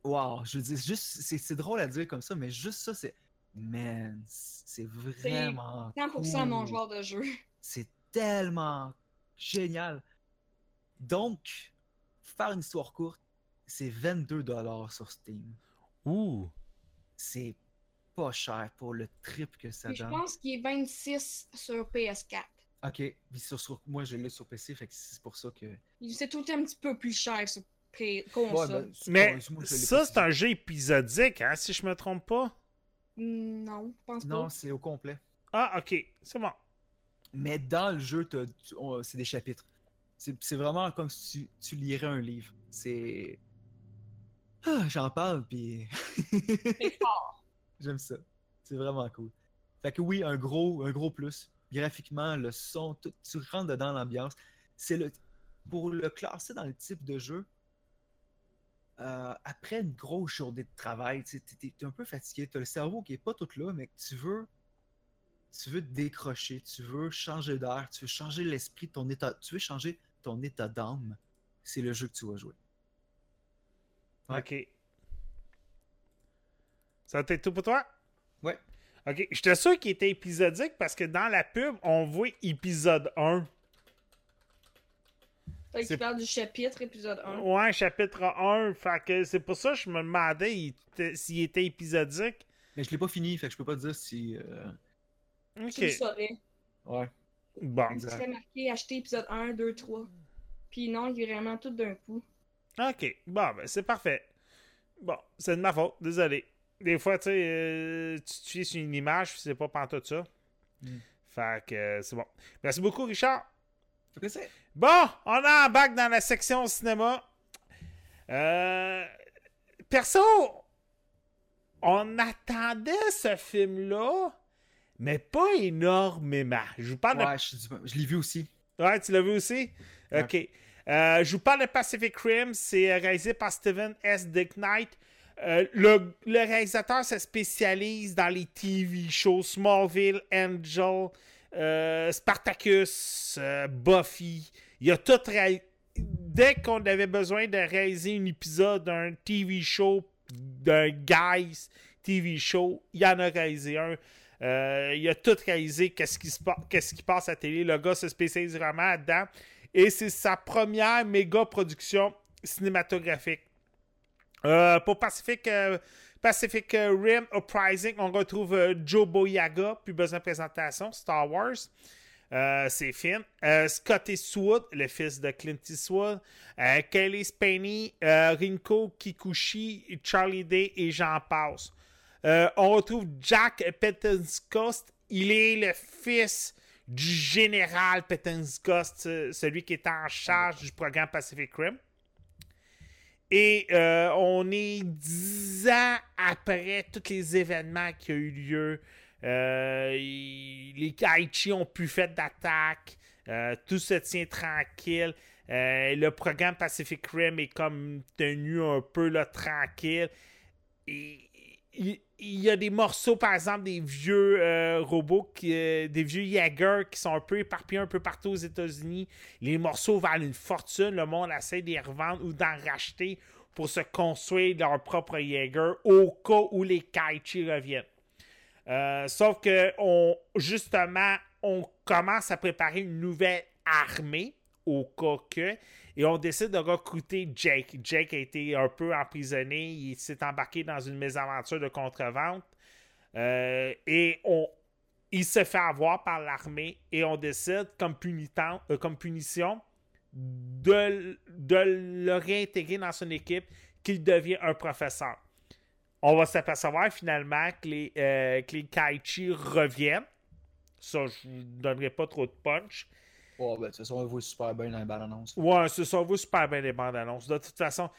Waouh! Je veux dire, juste, c'est drôle à dire comme ça, mais juste ça, c'est. Man, c'est vraiment. 100% mon genre de jeu. C'est tellement génial. Donc, faire une histoire courte, c'est 22$ sur Steam. Ouh. C'est pas cher pour le trip que ça Puis je donne. pense qu'il est 26 sur PS4. Ok, puis sur, sur- moi je l'ai sur PC, fait que c'est pour ça que. C'est tout un petit peu plus cher sur P- Ouais, console. ben, Mais l'ai ça, c'est un jeu épisodique, hein, si je me trompe pas? Non, je pense Non, pas. c'est au complet. Ah, ok. C'est bon. Mais dans le jeu, c'est des chapitres. C'est c'est vraiment comme si tu, tu lirais un livre. C'est. Ah, J'en parle, puis. C'est fort. J'aime ça. C'est vraiment cool. Fait que oui, un gros, un gros plus. Graphiquement, le son, tout- tu rentres dedans l'ambiance. C'est le pour le classer dans le type de jeu. euh, après une grosse journée de travail, tu es, un peu fatigué, tu as le cerveau qui est pas tout là, mais que tu veux tu veux te décrocher, tu veux changer d'air, tu veux changer l'esprit, ton état, tu veux changer ton état d'âme, c'est le jeu que tu vas jouer. Ouais. Ok. Ça va être tout pour toi? Ouais. Ok. J'étais sûr qu'il était épisodique parce que dans la pub, on voit épisode 1. Fait que C'est- tu parles du chapitre, épisode 1. Ouais, chapitre 1. Fait que c'est pour ça que je me demandais il était- s'il était épisodique. Mais je l'ai pas fini, fait que je peux pas dire si. euh, Tu le Ok. saurais. Ouais. Bon. Tu marqué acheter épisode 1, 2, 3. Puis non, il est vraiment tout d'un coup. Ok. Bon, ben c'est parfait. Bon, c'est de ma faute. Désolé. Des fois, tu sais, euh, tu te fies sur une image, puis c'est pas pantoute ça. Mm. Fait que euh, c'est bon. Merci beaucoup, Richard. C'est. Bon, on est en bac dans la section cinéma. Euh, perso, on attendait ce film-là, mais pas énormément. Je vous parle Ouais, je, je l'ai vu aussi. de... Ouais, tu l'as vu aussi? Ouais. OK. Euh, je vous parle de Pacific Rim. C'est euh, réalisé par Steven S. Knight. Euh, le, réalisateur se spécialise dans les TV shows Smallville, Angel, Spartacus, Buffy. Il a tout réalisé. Dès qu'on avait besoin de réaliser un épisode d'un TV show, d'un Guys TV show, il en a réalisé un. Il a tout réalisé, qu'est-ce qui, passe à télé. Le gars se spécialise vraiment là-dedans. Et c'est sa première méga production cinématographique. Euh, pour Pacific, euh, Pacific Rim Uprising, on retrouve euh, Joe Boyaga, plus besoin de présentation, Star Wars. C'est fin. Euh, Scott le fils de Clint Eastwood. Kelly Spaney, Rinko Kikuchi, Charlie Day et j'en passe. On retrouve Jack Pettenskost. Il est le fils du général Pettenskost, euh, celui qui est en charge du programme Pacific Rim. Et euh, on est dix ans après tous les événements qui ont eu lieu. Euh, les Kaichi ont plus fait d'attaque. Euh, tout se tient tranquille. Le programme Pacific Rim est comme tenu un peu là, tranquille. Il, y a des morceaux, par exemple, des vieux euh, robots, qui, euh, des vieux Jaeger qui sont un peu éparpillés un peu partout aux États-Unis. Les morceaux valent une fortune. Le monde essaie de les revendre ou d'en racheter pour se construire leur propre Jaeger au cas où les Kaichi reviennent. Euh, sauf que justement, on commence à préparer une nouvelle armée au cas que. Et on décide de recruter Jake. Jake a été un peu emprisonné. Il s'est embarqué dans une mésaventure de contre-vente. Euh, et on, il se fait avoir par l'armée. Et on décide, comme, euh, punition, de, de le réintégrer dans son équipe, qu'il devient un professeur. On va s'apercevoir finalement que les, euh, que les Kaichi reviennent. Ça, je ne donnerai pas trop de punch. Ouais, ben, de toute façon, on voit super bien dans les bandes annonces. Ouais, c'est ça, on voit super bien les bandes annonces. De toute façon,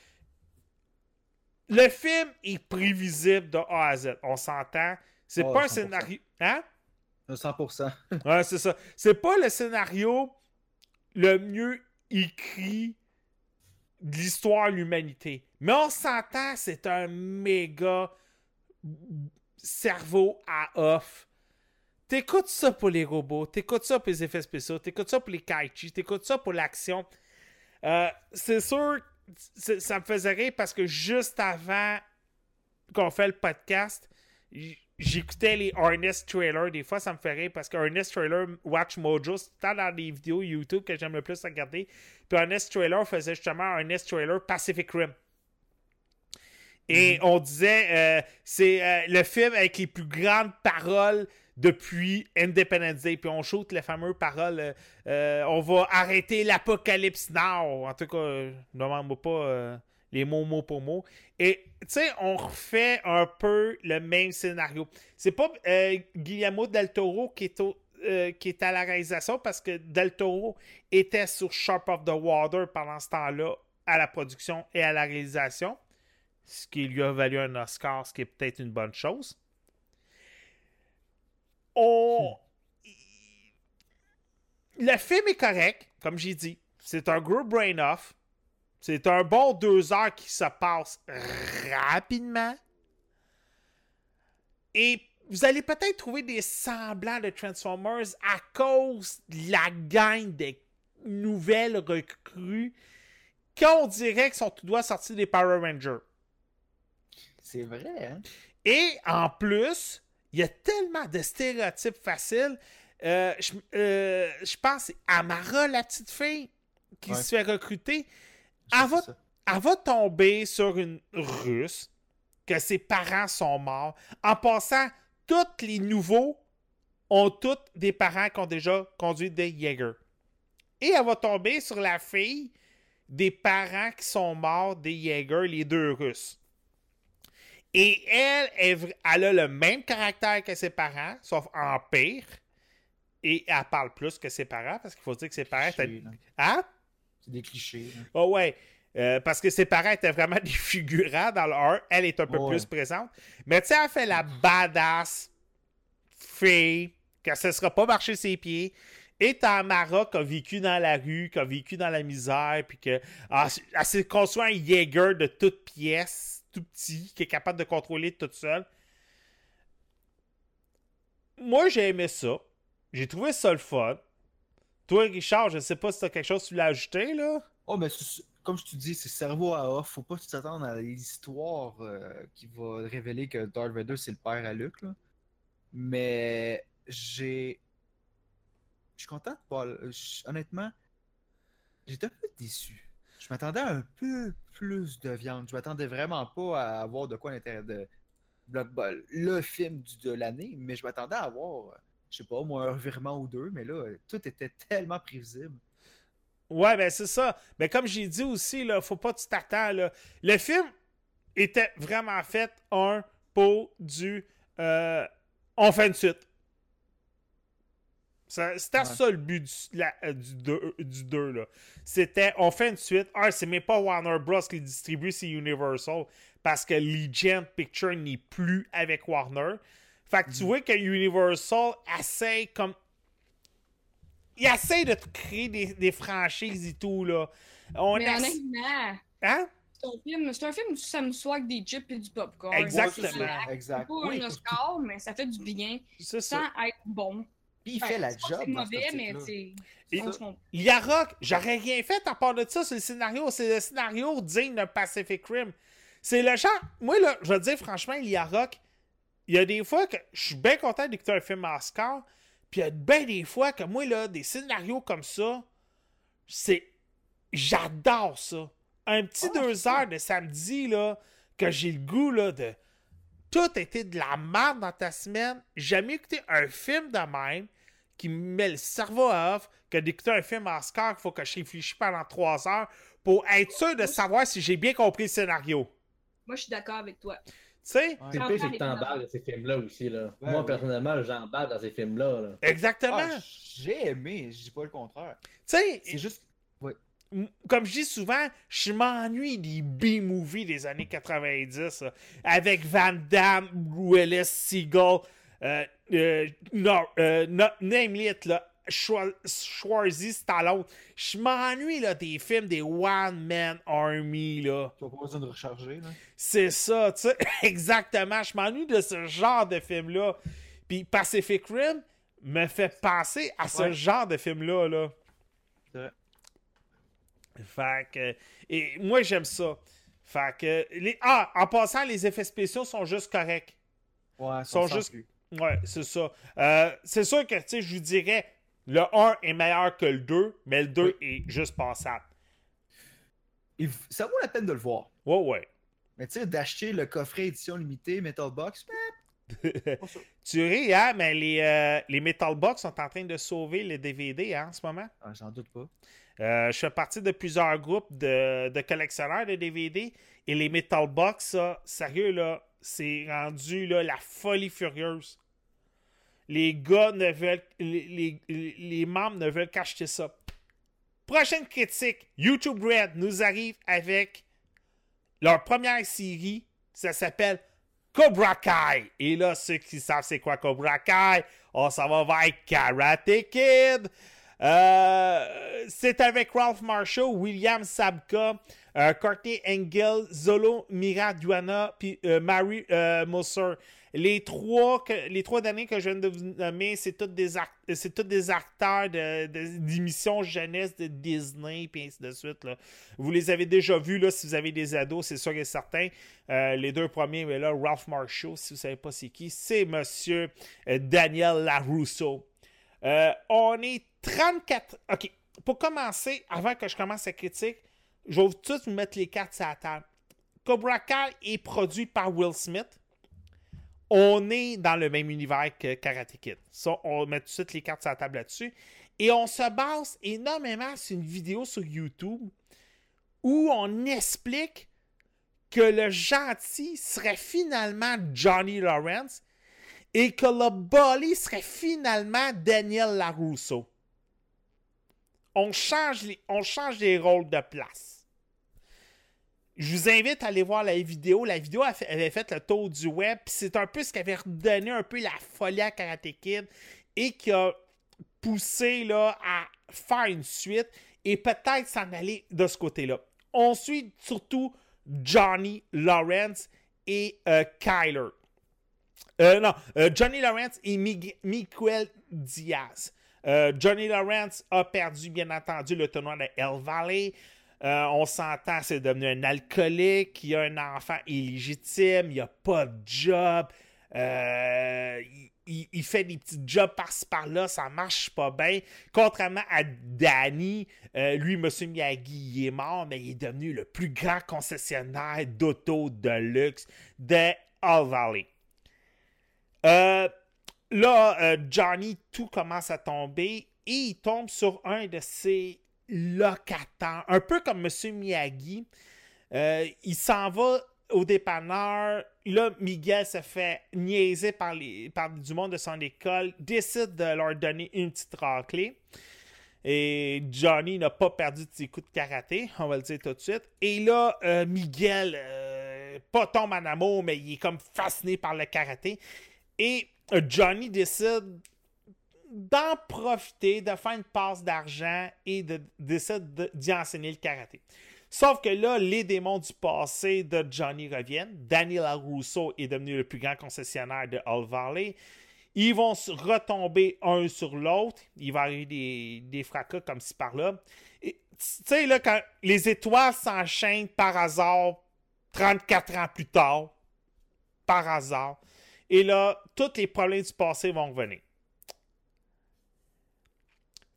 le film est prévisible de A à Z. On s'entend. C'est pas un 100%. scénario. Hein? 100%. Ouais, c'est ça. C'est pas le scénario le mieux écrit de l'histoire de l'humanité. Mais on s'entend, c'est un méga cerveau à off. T'écoutes ça pour les robots, t'écoutes ça pour les effets spéciaux, t'écoutes ça pour les kaichi, t'écoutes ça pour l'action. Euh, c'est sûr, ça me faisait rire parce que juste avant qu'on fait le podcast, j'écoutais les Ernest trailers. Des fois, ça me fait rire parce que Ernest trailer Watch Mojo, c'est dans les vidéos YouTube que j'aime le plus regarder. Puis Ernest trailer faisait justement Ernest trailer Pacific Rim. Et on disait, euh, c'est euh, le film avec les plus grandes paroles depuis Independence Day. Puis on shoot les fameuses paroles euh, euh, on va arrêter l'apocalypse now. En tout cas, euh, demande-moi pas les mots mot pour mot. Et tu sais, on refait un peu le même scénario. C'est pas Guillermo del Toro qui est, qui est à la réalisation parce que del Toro était sur Sharp of the Water pendant ce temps-là à la production et à la réalisation. Ce qui lui a valu un Oscar, ce qui est peut-être une bonne chose. On... Le film est correct, comme j'ai dit. C'est un gros brain-off. C'est un bon deux heures qui se passe rapidement. Et vous allez peut-être trouver des semblants de Transformers à cause de la gang des nouvelles recrues qu'on dirait qu'ils sont tout droit sortis des Power Rangers. C'est vrai, hein? Et en plus, il y a tellement de stéréotypes faciles. Euh, je, euh, je pense c'est Amara, la petite fille, qui Ouais. se fait recruter. Va, elle va tomber sur une russe, que ses parents sont morts. En passant, tous les nouveaux ont tous des parents qui ont déjà conduit des Jaeger. Et elle va tomber sur la fille des parents qui sont morts des Jaeger, les deux Russes. Et elle, elle a le même caractère que ses parents, sauf en pire. Et elle parle plus que ses parents, parce qu'il faut dire que ses parents étaient... Hein? C'est des clichés. là. Oh ouais. Euh, parce que ses parents étaient vraiment des figurants dans le 1. Elle est un peu Ouais. plus présente. Mais tu sais, elle fait la badass fille, que ce ne sera pas marcher ses pieds. Et t'as Mara qui a vécu dans la rue, qui a vécu dans la misère, puis que ah, elle s'est construit un Jaeger de toute pièce, tout petit, qui est capable de contrôler toute seule. Moi, j'ai aimé ça. J'ai trouvé ça le fun. Toi, Richard, je sais pas si t'as quelque chose que tu l'as ajouté, là. Oh, mais c'est- comme je te dis, c'est cerveau à off. Faut pas t'attendes à l'histoire euh, qui va révéler que Darth Vader c'est le père à Luke. Là. Mais j'ai. Je suis content de pas. Honnêtement, j'étais un peu déçu. Je m'attendais à un peu plus de viande. Je m'attendais vraiment pas à avoir de quoi à l'intérieur de Blockball, le film de l'année, mais je m'attendais à avoir, je sais pas, moi, un revirement ou deux, mais là, tout était tellement prévisible. Ouais, ben c'est ça. Mais comme j'ai dit aussi, là, faut pas que tu t'attends. Le film était vraiment fait, un, pour du. euh, on fait une suite. C'était Ouais. ça le but du, la- euh, du 2. du deux, là. C'était, on fait une suite. Un, c'est même pas Warner Bros. qui le distribue, c'est Universal. Parce que Legend Picture n'est plus avec Warner. Fait que tu vois que Universal essaye comme il essaie de créer des, des franchises et tout, là. On Mais honnêtement, Hein? c'est un film, c'est un film où ça me soit des chips et du popcorn. Exactement. C'est pas un Oui, Oscar, mais ça fait du bien C'est sans ça. être bon. Puis il fait la job. C'est mauvais, mais c'est. Yarok, j'aurais rien fait à part de ça sur le scénario. C'est le scénario digne d'un Pacific Rim. C'est le genre. Moi, là, je vais te dire franchement, Yarok, il y a des fois que je suis bien content d'écouter un film Oscar. Puis il y a bien des fois que moi, là, des scénarios comme ça, c'est. J'adore ça. Un petit Ah, deux heures de samedi, là, que j'ai le goût, là, de. Tout était de la merde dans ta semaine. J'ai jamais écouté un film de même qui me met le cerveau à off que d'écouter un film Oscar qu'il faut que je réfléchisse pendant trois heures pour être sûr de savoir si j'ai bien compris le scénario. Moi, je suis d'accord avec toi. Tu sais? Ouais. C'est le pire, c'est que t'emballes dans ces films-là aussi. Là. Ouais, Moi, ouais. personnellement, j'emballe dans ces films-là. Là. Exactement. Ah, j'ai aimé, je dis pas le contraire. tu sais, C'est juste. m- comme je dis souvent, je m'ennuie des B-movies des années 90 là, avec Van Damme, Willis, Seagull, euh, euh, no, euh, namely it, là, Schwa- Schwarzy, Stallone. Je m'ennuie là, des films des One Man Army. Là. Tu vas pas besoin de recharger, là. C'est ça, tu sais, exactement. Je m'ennuie de ce genre de film-là. Puis Pacific Rim me fait penser à ce Ouais. genre de film-là. Là. C'est vrai. Fait que. Et moi, j'aime ça. Fait que. Les, ah, en passant, les effets spéciaux sont juste corrects. Ouais, Sont sont juste- juste. Ouais, c'est ça. Euh, c'est sûr que, tu sais, je vous dirais, le 1 est meilleur que le 2, mais le 2 est juste passable. Ça vaut la peine de le voir. Ouais, ouais. Mais tu sais, d'acheter le coffret édition limitée Metal Box, tu ris, hein, mais les, euh, les Metal Box sont en train de sauver les DVD hein, en ce moment. Ah, J'en doute pas. Euh, je fais partie de plusieurs groupes de, de collectionneurs de DVD et les Metal Box, ça, sérieux, là, c'est rendu là, la folie furieuse. Les gars ne veulent. Les, les- membres ne veulent qu'acheter ça. Prochaine critique. YouTube Red nous arrive avec leur première série. Ça s'appelle Cobra Kai. Et là, ceux qui savent c'est quoi Cobra Kai, on s'en va vers Karate Kid. Euh, c'est avec Ralph Marshall, William Sabka, euh, Courtney Engel, Zolo Miraduana, puis euh, Mary euh. Les trois, derniers que je viens de vous nommer, c'est tous des, acteurs d'émissions jeunesse de Disney, puis ainsi de suite. Vous les avez déjà vus, là, si vous avez des ados, c'est sûr et certain. Euh, les deux premiers, mais là, Ralph Marshall, si vous savez pas c'est qui, c'est Monsieur Daniel LaRusso. Euh, on est 34. OK. Pour commencer, avant que je commence la critique, je vais tous vous mettre les cartes sur la table. Cobra Kai est produit par Will Smith. On est dans le même univers que Karate Kid. Ça, on met tout de suite les cartes sur la table là-dessus. Et on se base énormément sur une vidéo sur YouTube où on explique que le gentil serait finalement Johnny Lawrence et que le bully serait finalement Daniel LaRusso. On change les, on change les rôles de place. Je vous invite à aller voir la vidéo. La vidéo avait fait le tour du web. C'est un peu ce qui avait redonné un peu la folie à Karate Kid et qui a poussé là, à faire une suite et peut-être s'en aller de ce côté-là. On suit surtout Johnny Lawrence et euh, Kyler. Euh, non, euh, Johnny Lawrence et Mig- Miguel Diaz. Euh, Johnny Lawrence a perdu, bien entendu, le tournoi de El Valley. On s'entend, c'est devenu un alcoolique, il a un enfant illégitime, il n'a pas de job, il, fait des petits jobs par-ci par-là, ça marche pas bien. Contrairement à Danny, lui, M. Miyagi, il est mort, mais il est devenu le plus grand concessionnaire d'auto de luxe de All Valley. Euh, là, euh, Johnny, tout commence à tomber et il tombe sur un de ses locataires, un peu comme M. Miyagi. Euh, il s'en va au dépanneur. Là, Miguel se fait niaiser par, du monde de son école, décide de leur donner une petite raclée. Et Johnny n'a pas perdu de ses coups de karaté, on va le dire tout de suite. Et là, Miguel, pas tombe en amour, mais il est comme fasciné par le karaté. Et euh, Johnny décide d'en profiter, de faire une passe d'argent et de, décide de- d'y enseigner le karaté. Sauf que là, les démons du passé de Johnny reviennent. Daniel Russo est devenu le plus grand concessionnaire de All Valley. Ils vont se retomber un sur l'autre. Il va arriver des, des fracas comme ci par-là. Et, Tu sais, là, quand les étoiles s'enchaînent par hasard, 34 ans plus tard, par hasard, et là, tous les problèmes du passé vont revenir.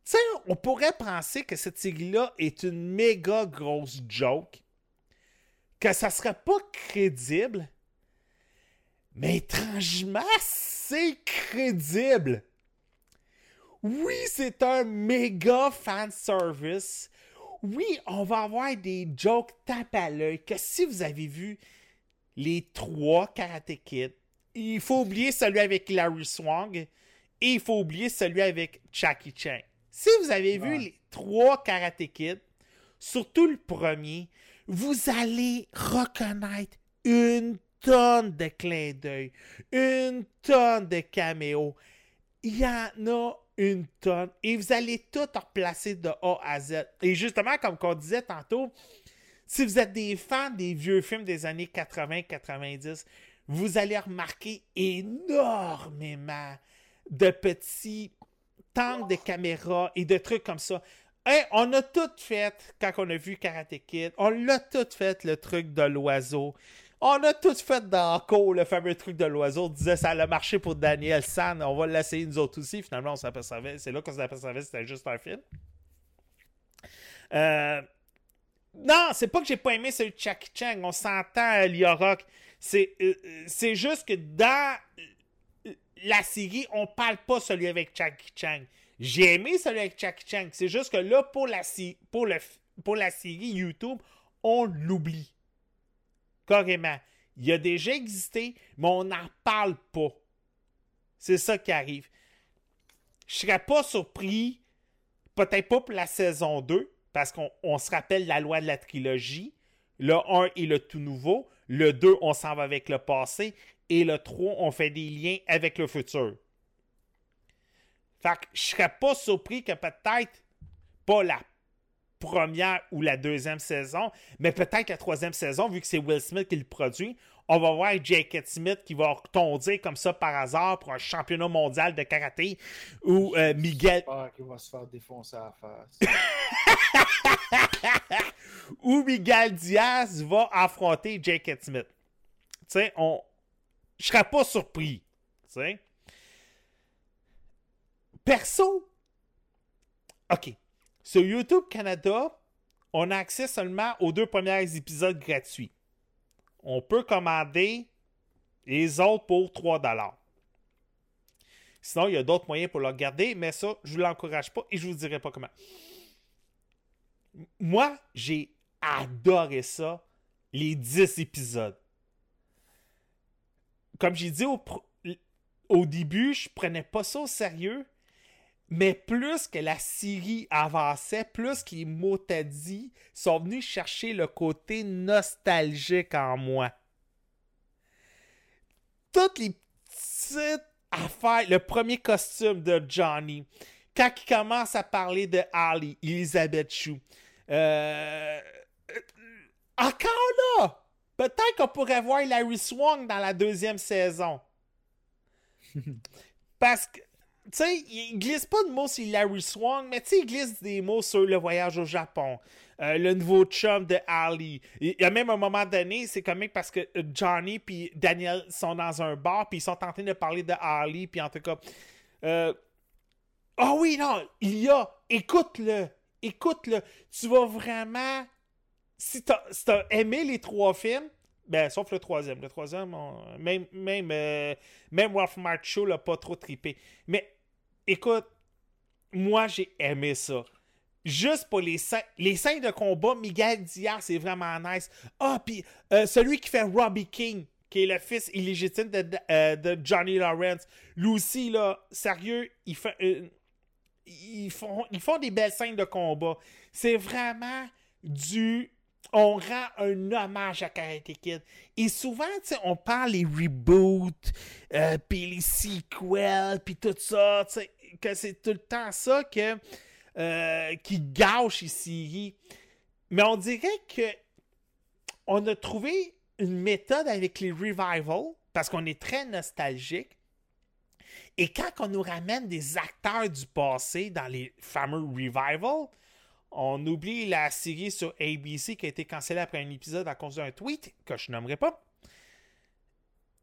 Tu sais, on pourrait penser que cette série-là est une méga grosse joke, que ça serait pas crédible, mais étrangement, c'est crédible. Oui, c'est un méga fan service. Oui, on va avoir des jokes tape à l'œil que si vous avez vu les trois Karate Kid, il faut oublier celui avec Larry Swang et il faut oublier celui avec Jackie Chan. Si vous avez vu les trois Karate Kid, surtout le premier, vous allez reconnaître une tonne de clins d'œil, une tonne de caméos. Il y en a une tonne. Et vous allez tout replacer de A à Z. Et justement, comme on disait tantôt, si vous êtes des fans des vieux films des années 80-90, vous allez remarquer énormément de petits temps de caméra et de trucs comme ça. Hey, on a tout fait quand on a vu Karate Kid. On l'a tout fait, le truc de l'oiseau. On a tout fait dans le fameux truc de l'oiseau. On disait ça a marché pour Daniel San. On va l'essayer nous autres aussi. Finalement, on s'apercevait. C'est là qu'on s'apercevait que c'était juste un film. Euh, non, c'est pas que j'ai pas aimé celui de Jackie Chan. On s'entend, Lia Rock. C'est euh, euh, c'est juste que dans euh, la série, on parle pas celui avec Jackie Chan. J'ai aimé celui avec Jackie Chan. C'est juste que là, pour la, pour le, pour la série YouTube, on l'oublie. Carrément. Il a déjà existé, mais on n'en parle pas. C'est ça qui arrive. Je serais pas surpris, peut-être pas pour la saison 2, parce qu'on on se rappelle la loi de la trilogie. Le 1 est le tout nouveau. Le 2, on s'en va avec le passé. et le 3 ont fait des liens avec le futur. Fait que je serais pas surpris que peut-être pas la première ou la deuxième saison, mais peut-être la troisième saison, vu que c'est Will Smith qui le produit, on va voir Jake Smith qui va retondir comme ça par hasard pour un championnat mondial de karaté ou euh, Miguel J'espère qu'il va se faire défoncer à la face. ou Miguel Diaz va affronter Jake Smith. Tu sais, on je serais pas surpris, tu sais. Perso OK. Sur YouTube Canada, on a accès seulement aux deux premiers épisodes gratuits. On peut commander les autres pour 3 Sinon, il y a d'autres moyens pour le regarder, mais ça, je ne l'encourage pas et je ne vous dirai pas comment. Moi, j'ai adoré ça, les 10 épisodes. Comme j'ai dit au, début, je prenais pas ça au sérieux, mais plus que la série avançait, plus que les dit sont venus chercher le côté nostalgique en moi. Toutes les petites affaires, le premier costume de Johnny, quand il commence à parler de Ali, Elizabeth euh, euh, encore là, peut-être qu'on pourrait voir Larry Swan dans la deuxième saison. Parce que tu sais, il glisse pas de mots sur Larry Swan, mais tu sais, il glisse des mots sur le voyage au Japon, euh, le nouveau chum de Ali. Il y a même un moment donné, c'est comique parce que Johnny puis Daniel sont dans un bar, puis ils sont en train de parler de Ali, puis en tout cas. euh, Ah oui, non, il y a. Écoute-le. Écoute-le. Tu vas vraiment. Si t'as aimé les trois films, ben, sauf le troisième. Le troisième, même, même, euh, même Ralph Macho l'a pas trop trippé. Mais écoute, moi, j'ai aimé ça. Juste pour les scènes, les scènes de combat, Miguel Diaz, c'est vraiment nice. Ah, puis euh, celui qui fait Robbie King, qui est le fils illégitime de, euh, Johnny Lawrence, lui aussi, là, sérieux, il fait, euh, ils, font, ils font des belles scènes de combat. C'est vraiment du on rend un hommage à Karate Kid. Et souvent, on parle les reboots, euh, puis les sequels, puis tout ça, que c'est tout le temps ça euh, qui gâche séries. Mais on dirait que on a trouvé une méthode avec les revivals, parce qu'on est très nostalgique. Et quand on nous ramène des acteurs du passé dans les fameux revivals, on oublie la série sur ABC qui a été cancellée après un épisode à cause d'un tweet que je nommerai pas.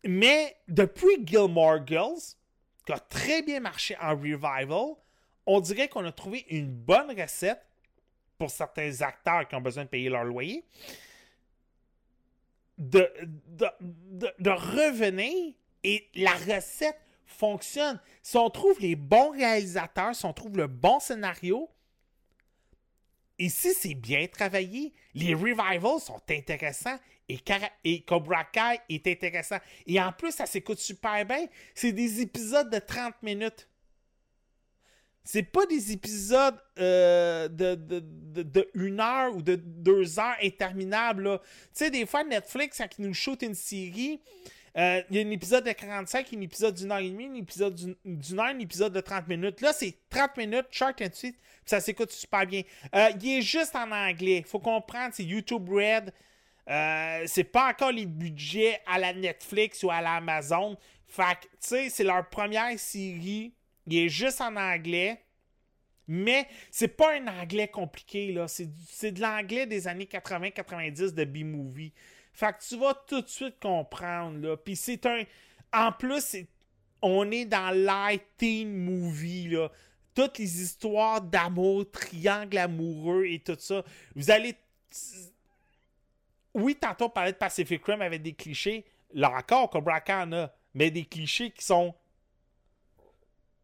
Mais depuis Gilmore Girls, qui a très bien marché en revival, on dirait qu'on a trouvé une bonne recette pour certains acteurs qui ont besoin de payer leur loyer de, de, revenir et la recette fonctionne. Si on trouve les bons réalisateurs, si on trouve le bon scénario, et si c'est bien travaillé, les revivals sont intéressants et, Cobra Kai est intéressant. Et en plus, ça s'écoute super bien. C'est des épisodes de 30 minutes. C'est pas des épisodes euh, de, de, de, une heure ou de deux heures interminables. Tu sais, des fois, Netflix, quand ils nous shoot une série, euh, il y a un épisode de 45, un épisode d'une heure et demie, un épisode d'une heure, un épisode de 30 minutes. Là, c'est 30 minutes, short and sweet, ça s'écoute super bien. Euh, il est juste en anglais. faut comprendre, c'est YouTube Red. Euh, c'est pas encore les budgets à la Netflix ou à l'Amazon. Fait que, tu sais, c'est leur première série. Il est juste en anglais. Mais c'est pas un anglais compliqué, là. C'est de l'anglais des années 80-90 de B-Movie. Fait que tu vas tout de suite comprendre, là. Puis c'est un... En plus, on est dans teen movie, là. Toutes les histoires d'amour, triangle amoureux et tout ça. Vous allez... Oui, tantôt, on parlait de Pacific Rim avec des clichés. Là encore, Cobra en a. Mais des clichés qui sont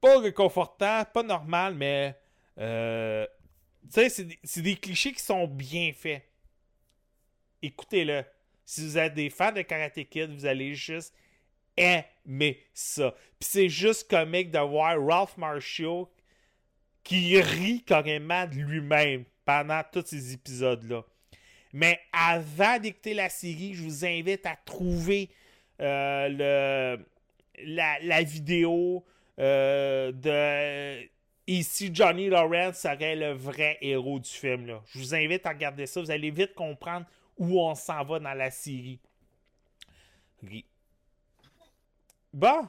pas réconfortants, pas normal, mais... euh, tu sais, c'est des clichés qui sont bien faits. Écoutez-le. Si vous êtes des fans de Karate Kid, vous allez juste aimer ça. Puis c'est juste comique de voir Ralph Marshall qui rit carrément de lui-même pendant tous ces épisodes-là. Mais avant d'écouter la série, je vous invite à trouver euh, la, vidéo euh, de ici Johnny Lawrence serait le vrai héros du film. Je vous invite à regarder ça. Vous allez vite comprendre où on s'en va dans la série. Ok. Bon.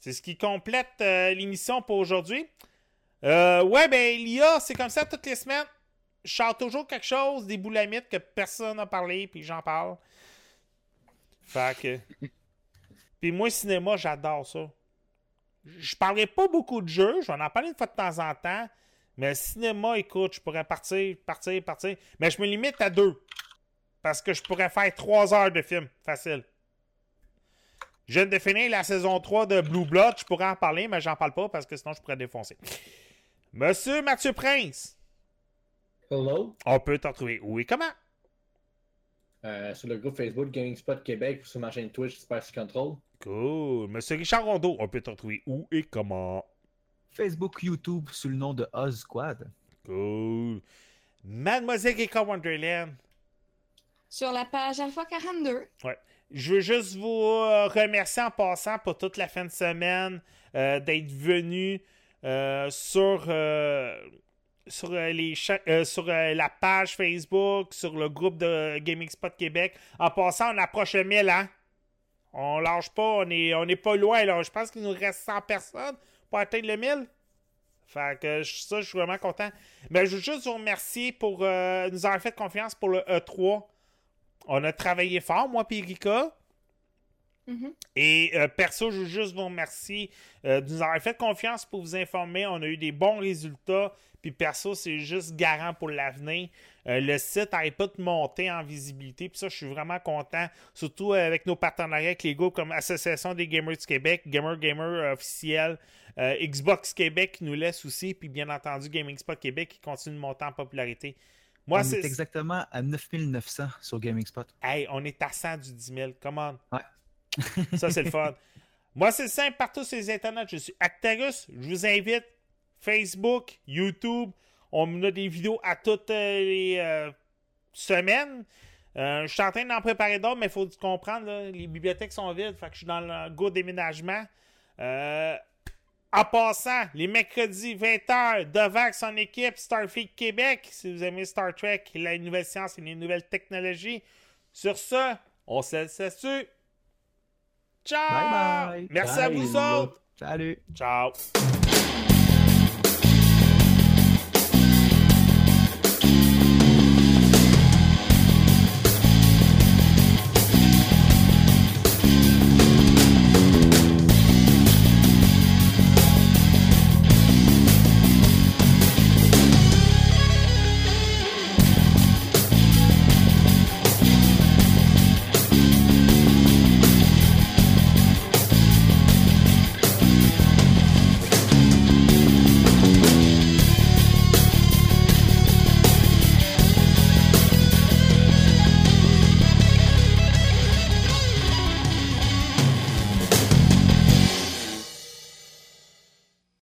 C'est ce qui complète euh, l'émission pour aujourd'hui. Euh, ouais, ben, l'IA, c'est comme ça toutes les semaines. Je chante toujours quelque chose, des boulamites que personne n'a parlé, puis j'en parle. Fait que. Puis moi, cinéma, j'adore ça. Je parlerai pas beaucoup de jeux, je vais en parler une fois de temps en temps. Mais le cinéma, écoute, je pourrais partir, partir, partir. Mais je me limite à deux. Parce que je pourrais faire trois heures de film. Facile. Je viens de finir la saison 3 de Blue Blood. Je pourrais en parler, mais j'en parle pas parce que sinon je pourrais défoncer. Monsieur Mathieu Prince, Hello? on peut t'en trouver où et comment? Euh, sur le groupe Facebook Gaming Spot Québec ou sur ma chaîne Twitch Spicy Control. Cool. Monsieur Richard Rondeau, on peut t'en trouver où et comment? Facebook, YouTube sous le nom de Oz Squad. Cool. Mademoiselle Geka Wonderland, Sur la page Alpha 42. Je veux juste vous euh, remercier en passant pour toute la fin de semaine euh, d'être venu euh, sur, euh, sur, les euh, sur euh, la page Facebook, sur le groupe de Gaming Spot Québec. En passant, on approche le 1000, hein? On lâche pas, on est, on est pas loin, là. Je pense qu'il nous reste 100 personnes pour atteindre le 1000. Fait que ça, je suis vraiment content. Mais je veux juste vous remercier pour euh, nous avoir fait confiance pour le E3. On a travaillé fort, moi et Erika. Mhm. Et euh, perso, je veux juste vous remercier euh, de nous avoir fait confiance pour vous informer. On a eu des bons résultats. Puis perso, c'est juste garant pour l'avenir. Euh, le site n'arrête pas de monter en visibilité. Puis ça, je suis vraiment content. Surtout euh, avec nos partenariats avec les groupes comme Association des Gamers du Québec, Gamer Gamer euh, officiel, euh, Xbox Québec qui nous laisse aussi. Puis bien entendu, Gaming Spot Québec qui continue de monter en popularité. Moi, on c'est. est exactement à 9900 sur Gaming Spot. Hey, on est à 100 du 10 000. Come on. Ouais. Ça, c'est le fun. Moi, c'est simple. Partout sur les internets, je suis Actarus. Je vous invite. Facebook, YouTube. On a des vidéos à toutes euh, les euh, semaines. Euh, je suis en train d'en préparer d'autres, mais il faut comprendre, là, les bibliothèques sont vides. Fait que je suis dans le go déménagement. Euh, en passant, les mercredis 20h, Devac, son équipe, Starfleet Québec, si vous aimez Star Trek, la nouvelle science et les nouvelles technologies. Sur ce, on se laisse là-dessus. Ciao! Bye bye. Merci à vous autres! Salut! Ciao!